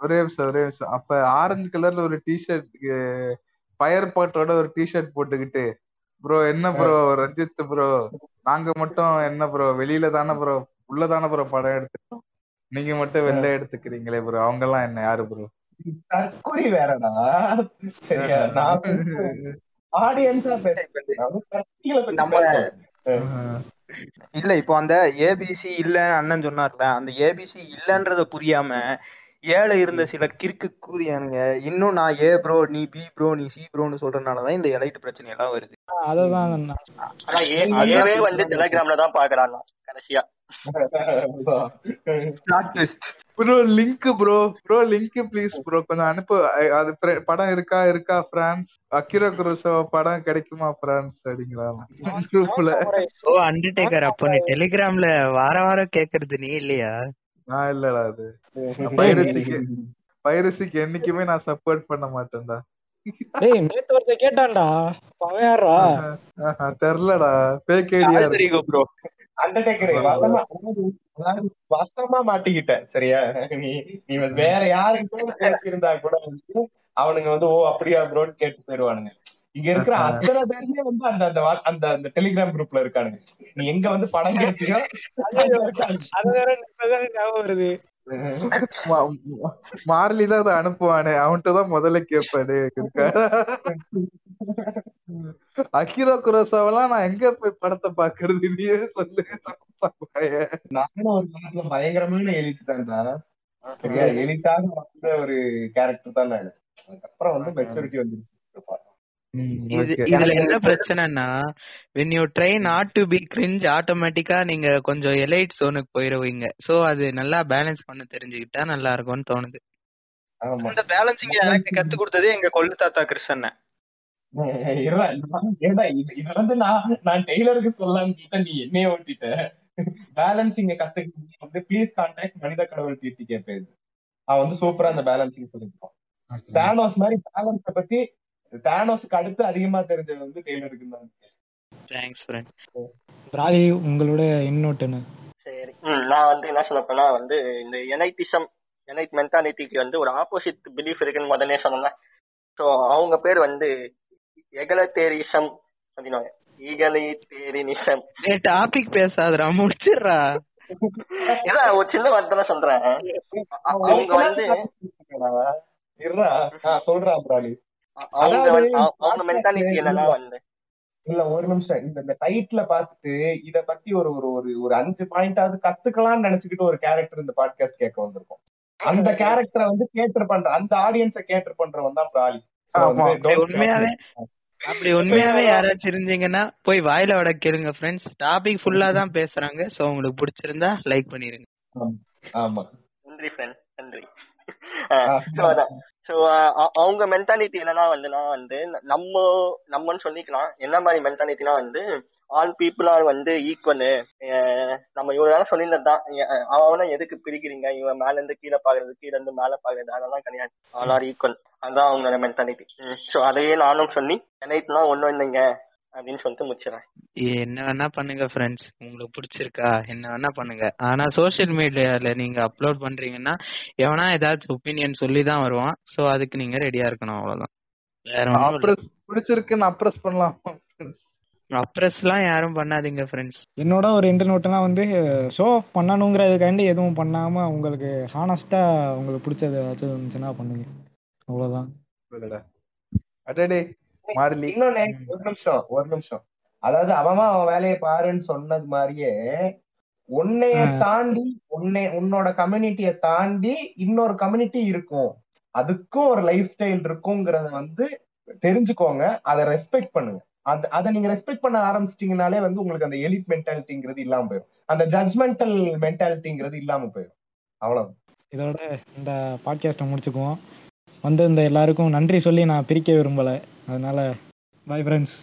ஒரே நிமிஷம் ஒரே நிமிஷம். அப்ப ஆரஞ்சு கலர்ல ஒரு டிஷர்ட் ஃபயர் பாட்டோட ஒரு டிஷர்ட் போட்டுக்கிட்டு ப்ரோ என்ன ப்ரோ ரஞ்சித் ப்ரோ நாங்க மட்டும் என்ன ப்ரோ வெளியில தானே ப்ரோ உள்ள தானே ப்ரோ படம் எடுத்துக்கிறோம் நீங்க மட்டும் வெளில எடுத்துக்கிறீங்களே ப்ரோ அவங்க எல்லாம் என்ன யாரு ப்ரோ
தற்குறி வேறடா. சரியா நான் ஆடியன்ஸா பேசுறேன்
நம்ம-. இல்ல இப்போ அந்த ஏபிசி இல்ல அண்ணன் சொன்னார்ல அந்த ஏபிசி இல்லன்றத புரியாம ஏழை இருந்த சில கிறுக்கு கூதியானுங்க இன்னும் நான் ஏ ப்ரோ நீ பி ப்ரோ நீ சி ப்ரோன்னு சொல்றதுனாலதான் இந்த எலைட் பிரச்சனை எல்லாம் வருது.
ஏ- ஏவே வந்து டெலிகிராம்ல தான் பாக்குறாங்க கடைசியா.
Bro link bro bro link please bro கொஞ்சம் அனுப்பு. அது படம் இருக்கா இருக்கா பிரான்ஸ் அக்கிரா குரோசவா படம் கிடைக்குமா பிரான்ஸ் அப்படிங்களா? குரூப்ல
ஓ அண்டர்டேக்கர் அப்போ நீ டெலிகிராம்ல வார வாரம் கேக்குறது நீ இல்லையா?
நான் இல்லடா அது. பைரசிக்கு பைரசிக்கு என்னைக்குமே நான் சப்போர்ட் பண்ண மாட்டேன்டா.
டேய் நேத்து ஒருத்த கேட்டான்டா. அவன் யாரா
ஆஹா, தெரியலடா ஃபேக் ஐடியா
தெரியுங்க ப்ரோ
அண்டர்டேக்கர் வசமா அதாவது வசமா மாட்டிக்கிட்ட சரியா? நீ நீ வேற யாருக்கிட்ட பேசியிருந்தா கூட வந்து அவனுங்க வந்து ஓ அப்படியா ப்ரோன்னு கேட்டு போயிருவானுங்க. இங்க இருக்கிற அத்தனை பேருமே வந்து அந்த அந்த அந்த அந்த டெலிகிராம் குரூப்ல இருக்கானுங்க. நீ எங்க வந்து படம் கேட்டியோ.
அது வேற ஞாபகம் வருது.
மார்லி தான் அதை அனுப்புவானே. அவன்கிட்ட தான் முதல்ல கேட்பாடு அகிரோ குரோசாவெல்லாம் நான் எங்க போய் படத்தை பாக்குறது நீயே சொல்லு. சாப்பாய.
நானும் ஒரு காலத்துல பயங்கரமான எலிட் தான்டா சரியா எலிட்டாக வந்த ஒரு கேரக்டர் தான் நானு. அதுக்கப்புறம் வந்து மெச்சூரிட்டி வந்துருச்சு.
இதுல என்ன பிரச்சனைனா when you try not to be cringe ஆட்டோமேட்டிக்கா நீங்க கொஞ்சம் எலைட் ஜோனுக்கு போயிருவீங்க. சோ அது நல்லா பேலன்ஸ் பண்ண தெரிஞ்சுக்கிட்டா நல்லா இருக்கும்னு தோணுது.
ஆமா.
அந்த பேலன்சிங் எனக்கு கத்து கொடுத்ததே எங்க கொள்ளு தாத்தா கிருஷ்ணன்
இது வந்து நான் நான் டெய்லருக்கு சொல்லலாம்னு கேட்டா நீ என்னைய ஓட்டிட்ட? பேலன்சிங்க கத்துக்கிட்டு வந்து ப்ளீஸ் கான்டாக்ட் மனித கடவுள் டிடிகே பேஜ் அவன் வந்து சூப்பரா அந்த பேலன்சிங் சொல்லிருப்பான் தானோஸ் மாதிரி பேலன்ஸ பத்தி தானோஸ்க்கு அடுத்து அதிகமா தெரிஞ்சது வந்து டெய்லருக்கு தான்
தேங்க்ஸ் ஃப்ரெண்ட்
பிராலி உங்களோட இன்னொட்டுன்னு
சரி. ம், நான் வந்து என்ன சொல்ல போனா வந்து இந்த எனைட்டிசம் எனைட் மென்டாலிட்டிக்கு வந்து ஒரு ஆப்போசிட் பிலீஃப் இருக்குன்னு முதல்ல சொன்னேன். ஸோ அவங்க பேர் வந்து எகலத்தேரிசம் அப்படின்னா ஈகலித்தேரினிசம்
டாபிக் பேசாதடா முடிச்சிடுறா.
இதான் ஒரு சின்ன வார்த்தை சொல்றேன். அவங்க வந்து
சொல்றா பிராலி. இல்ல.
வந்து?
இல்ல ஒரு நிமிஷம். இந்த இந்த டைட்டில பார்த்துட்டு இத பத்தி ஒரு ஒரு ஒரு ஒரு அஞ்சு பாயிண்டாவது கத்துக்கலாம்னு நினைச்சுக்கிட்டு ஒரு கேரக்டர் இந்த பாட்காஸ்ட் கேட்க வந்திருக்கும். அந்த கேரக்டரை வந்து கேட்டர் பண்ற அந்த ஆடியன்ஸ கேட்டர் பண்றவன் தான் பிராலி.
உண்மையாவே அப்படி உண்மையாவே யாராச்சும் இருந்தீங்கன்னா போய் வாயில வட கேளுங்க ஃப்ரெண்ட்ஸ் டாபிக் ஃபுல்லா தான் பேசுறாங்க. சோ உங்களுக்கு பிடிச்சிருந்தா லைக் பண்ணிருங்க.
ஆமா.
நன்றி ஃப்ரெண்ட் நன்றி. ஸோ uh, அவங்க மென்டாலிட்டி என்னன்னா வந்துனா வந்து நம்ம நம்மன்னு சொல்லிக்கலாம். என்ன மாதிரி மென்டாலிட்டினா வந்து ஆல் பீப்புள் ஆர் வந்து ஈக்குவலு நம்ம இவ்வளவு நேரம் சொல்லியிருந்ததுதான். அஹ் அவனை எதுக்கு பிரிக்கிறீங்க? இவன் மேல இருந்து கீழே பாக்குறது கீழே இருந்து மேல பாக்குறது அதெல்லாம் கிடையாது. ஆல் ஆர் ஈக்குவல் அதான் அவங்களோட மென்டாலிட்டி ஸோ அதையே நானும் சொல்லி என்னைட்டுலாம் ஒன்றும் இல்லைங்க. அப்படின்னு சொல்லிட்டு முடிச்சிடறேன்.
என்ன வேணா பண்ணுங்க ஃப்ரெண்ட்ஸ் உங்களுக்கு பிடிச்சிருக்கா? என்ன வேணா பண்ணுங்க. ஆனா சோஷியல் மீடியால நீங்க அப்லோட் பண்றீங்கன்னா எவனா ஏதாச்சும் ஒப்பீனியன் சொல்லி தான் வருவான். சோ அதுக்கு நீங்க ரெடியா இருக்கணும் அவ்வளவுதான். வேற
பிடிச்சிருக்குன்னு அப்ரஸ் பண்ணலாம்
அப்ரஸ்லாம் யாரும் பண்ணாதீங்க ஃப்ரெண்ட்ஸ்
என்னோட ஒரு இன்டர்நோட்னா வந்து ஷோ பண்ணணுங்கிறதுக்காண்டி எதுவும் பண்ணாம உங்களுக்கு ஹானஸ்டா உங்களுக்கு பிடிச்சது ஏதாச்சும் இருந்துச்சுன்னா பண்ணுங்க. அவ்வளவுதான்.
அடடே. மார்லி.
இன்னொன்னு ஒரு நிமிஷம் ஒரு நிமிஷம். அதாவது அவன் அவன் வேலையை பாருன்னு சொன்னது மாதிரியே உன்னைய. தாண்டி உன்னை உன்னோட கம்யூனிட்டிய தாண்டி இன்னொரு கம்யூனிட்டி இருக்கும். அதுக்கும் ஒரு லைஃப் ஸ்டைல் இருக்குங்கிறத வந்து தெரிஞ்சுக்கோங்க. அதை ரெஸ்பெக்ட் பண்ணுங்க. அது அதை நீங்க ரெஸ்பெக்ட் பண்ண ஆரம்பிச்சிட்டீங்கனாலே வந்து உங்களுக்கு அந்த எலிட் மென்டாலிட்டிங்கிறது இல்லாம போயிடும் அந்த ஜட்மெண்டல் மென்டாலிட்டிங்கிறது இல்லாம போயிடும் அவ்வளவு
இதோட இந்த பாட்காஸ்ட்டை முடிச்சுக்குவோம். வந்து இந்த எல்லாருக்கும் நன்றி சொல்லி நான் பிரிக்க விரும்பலை. அதனால பை ஃப்ரெண்ட்ஸ்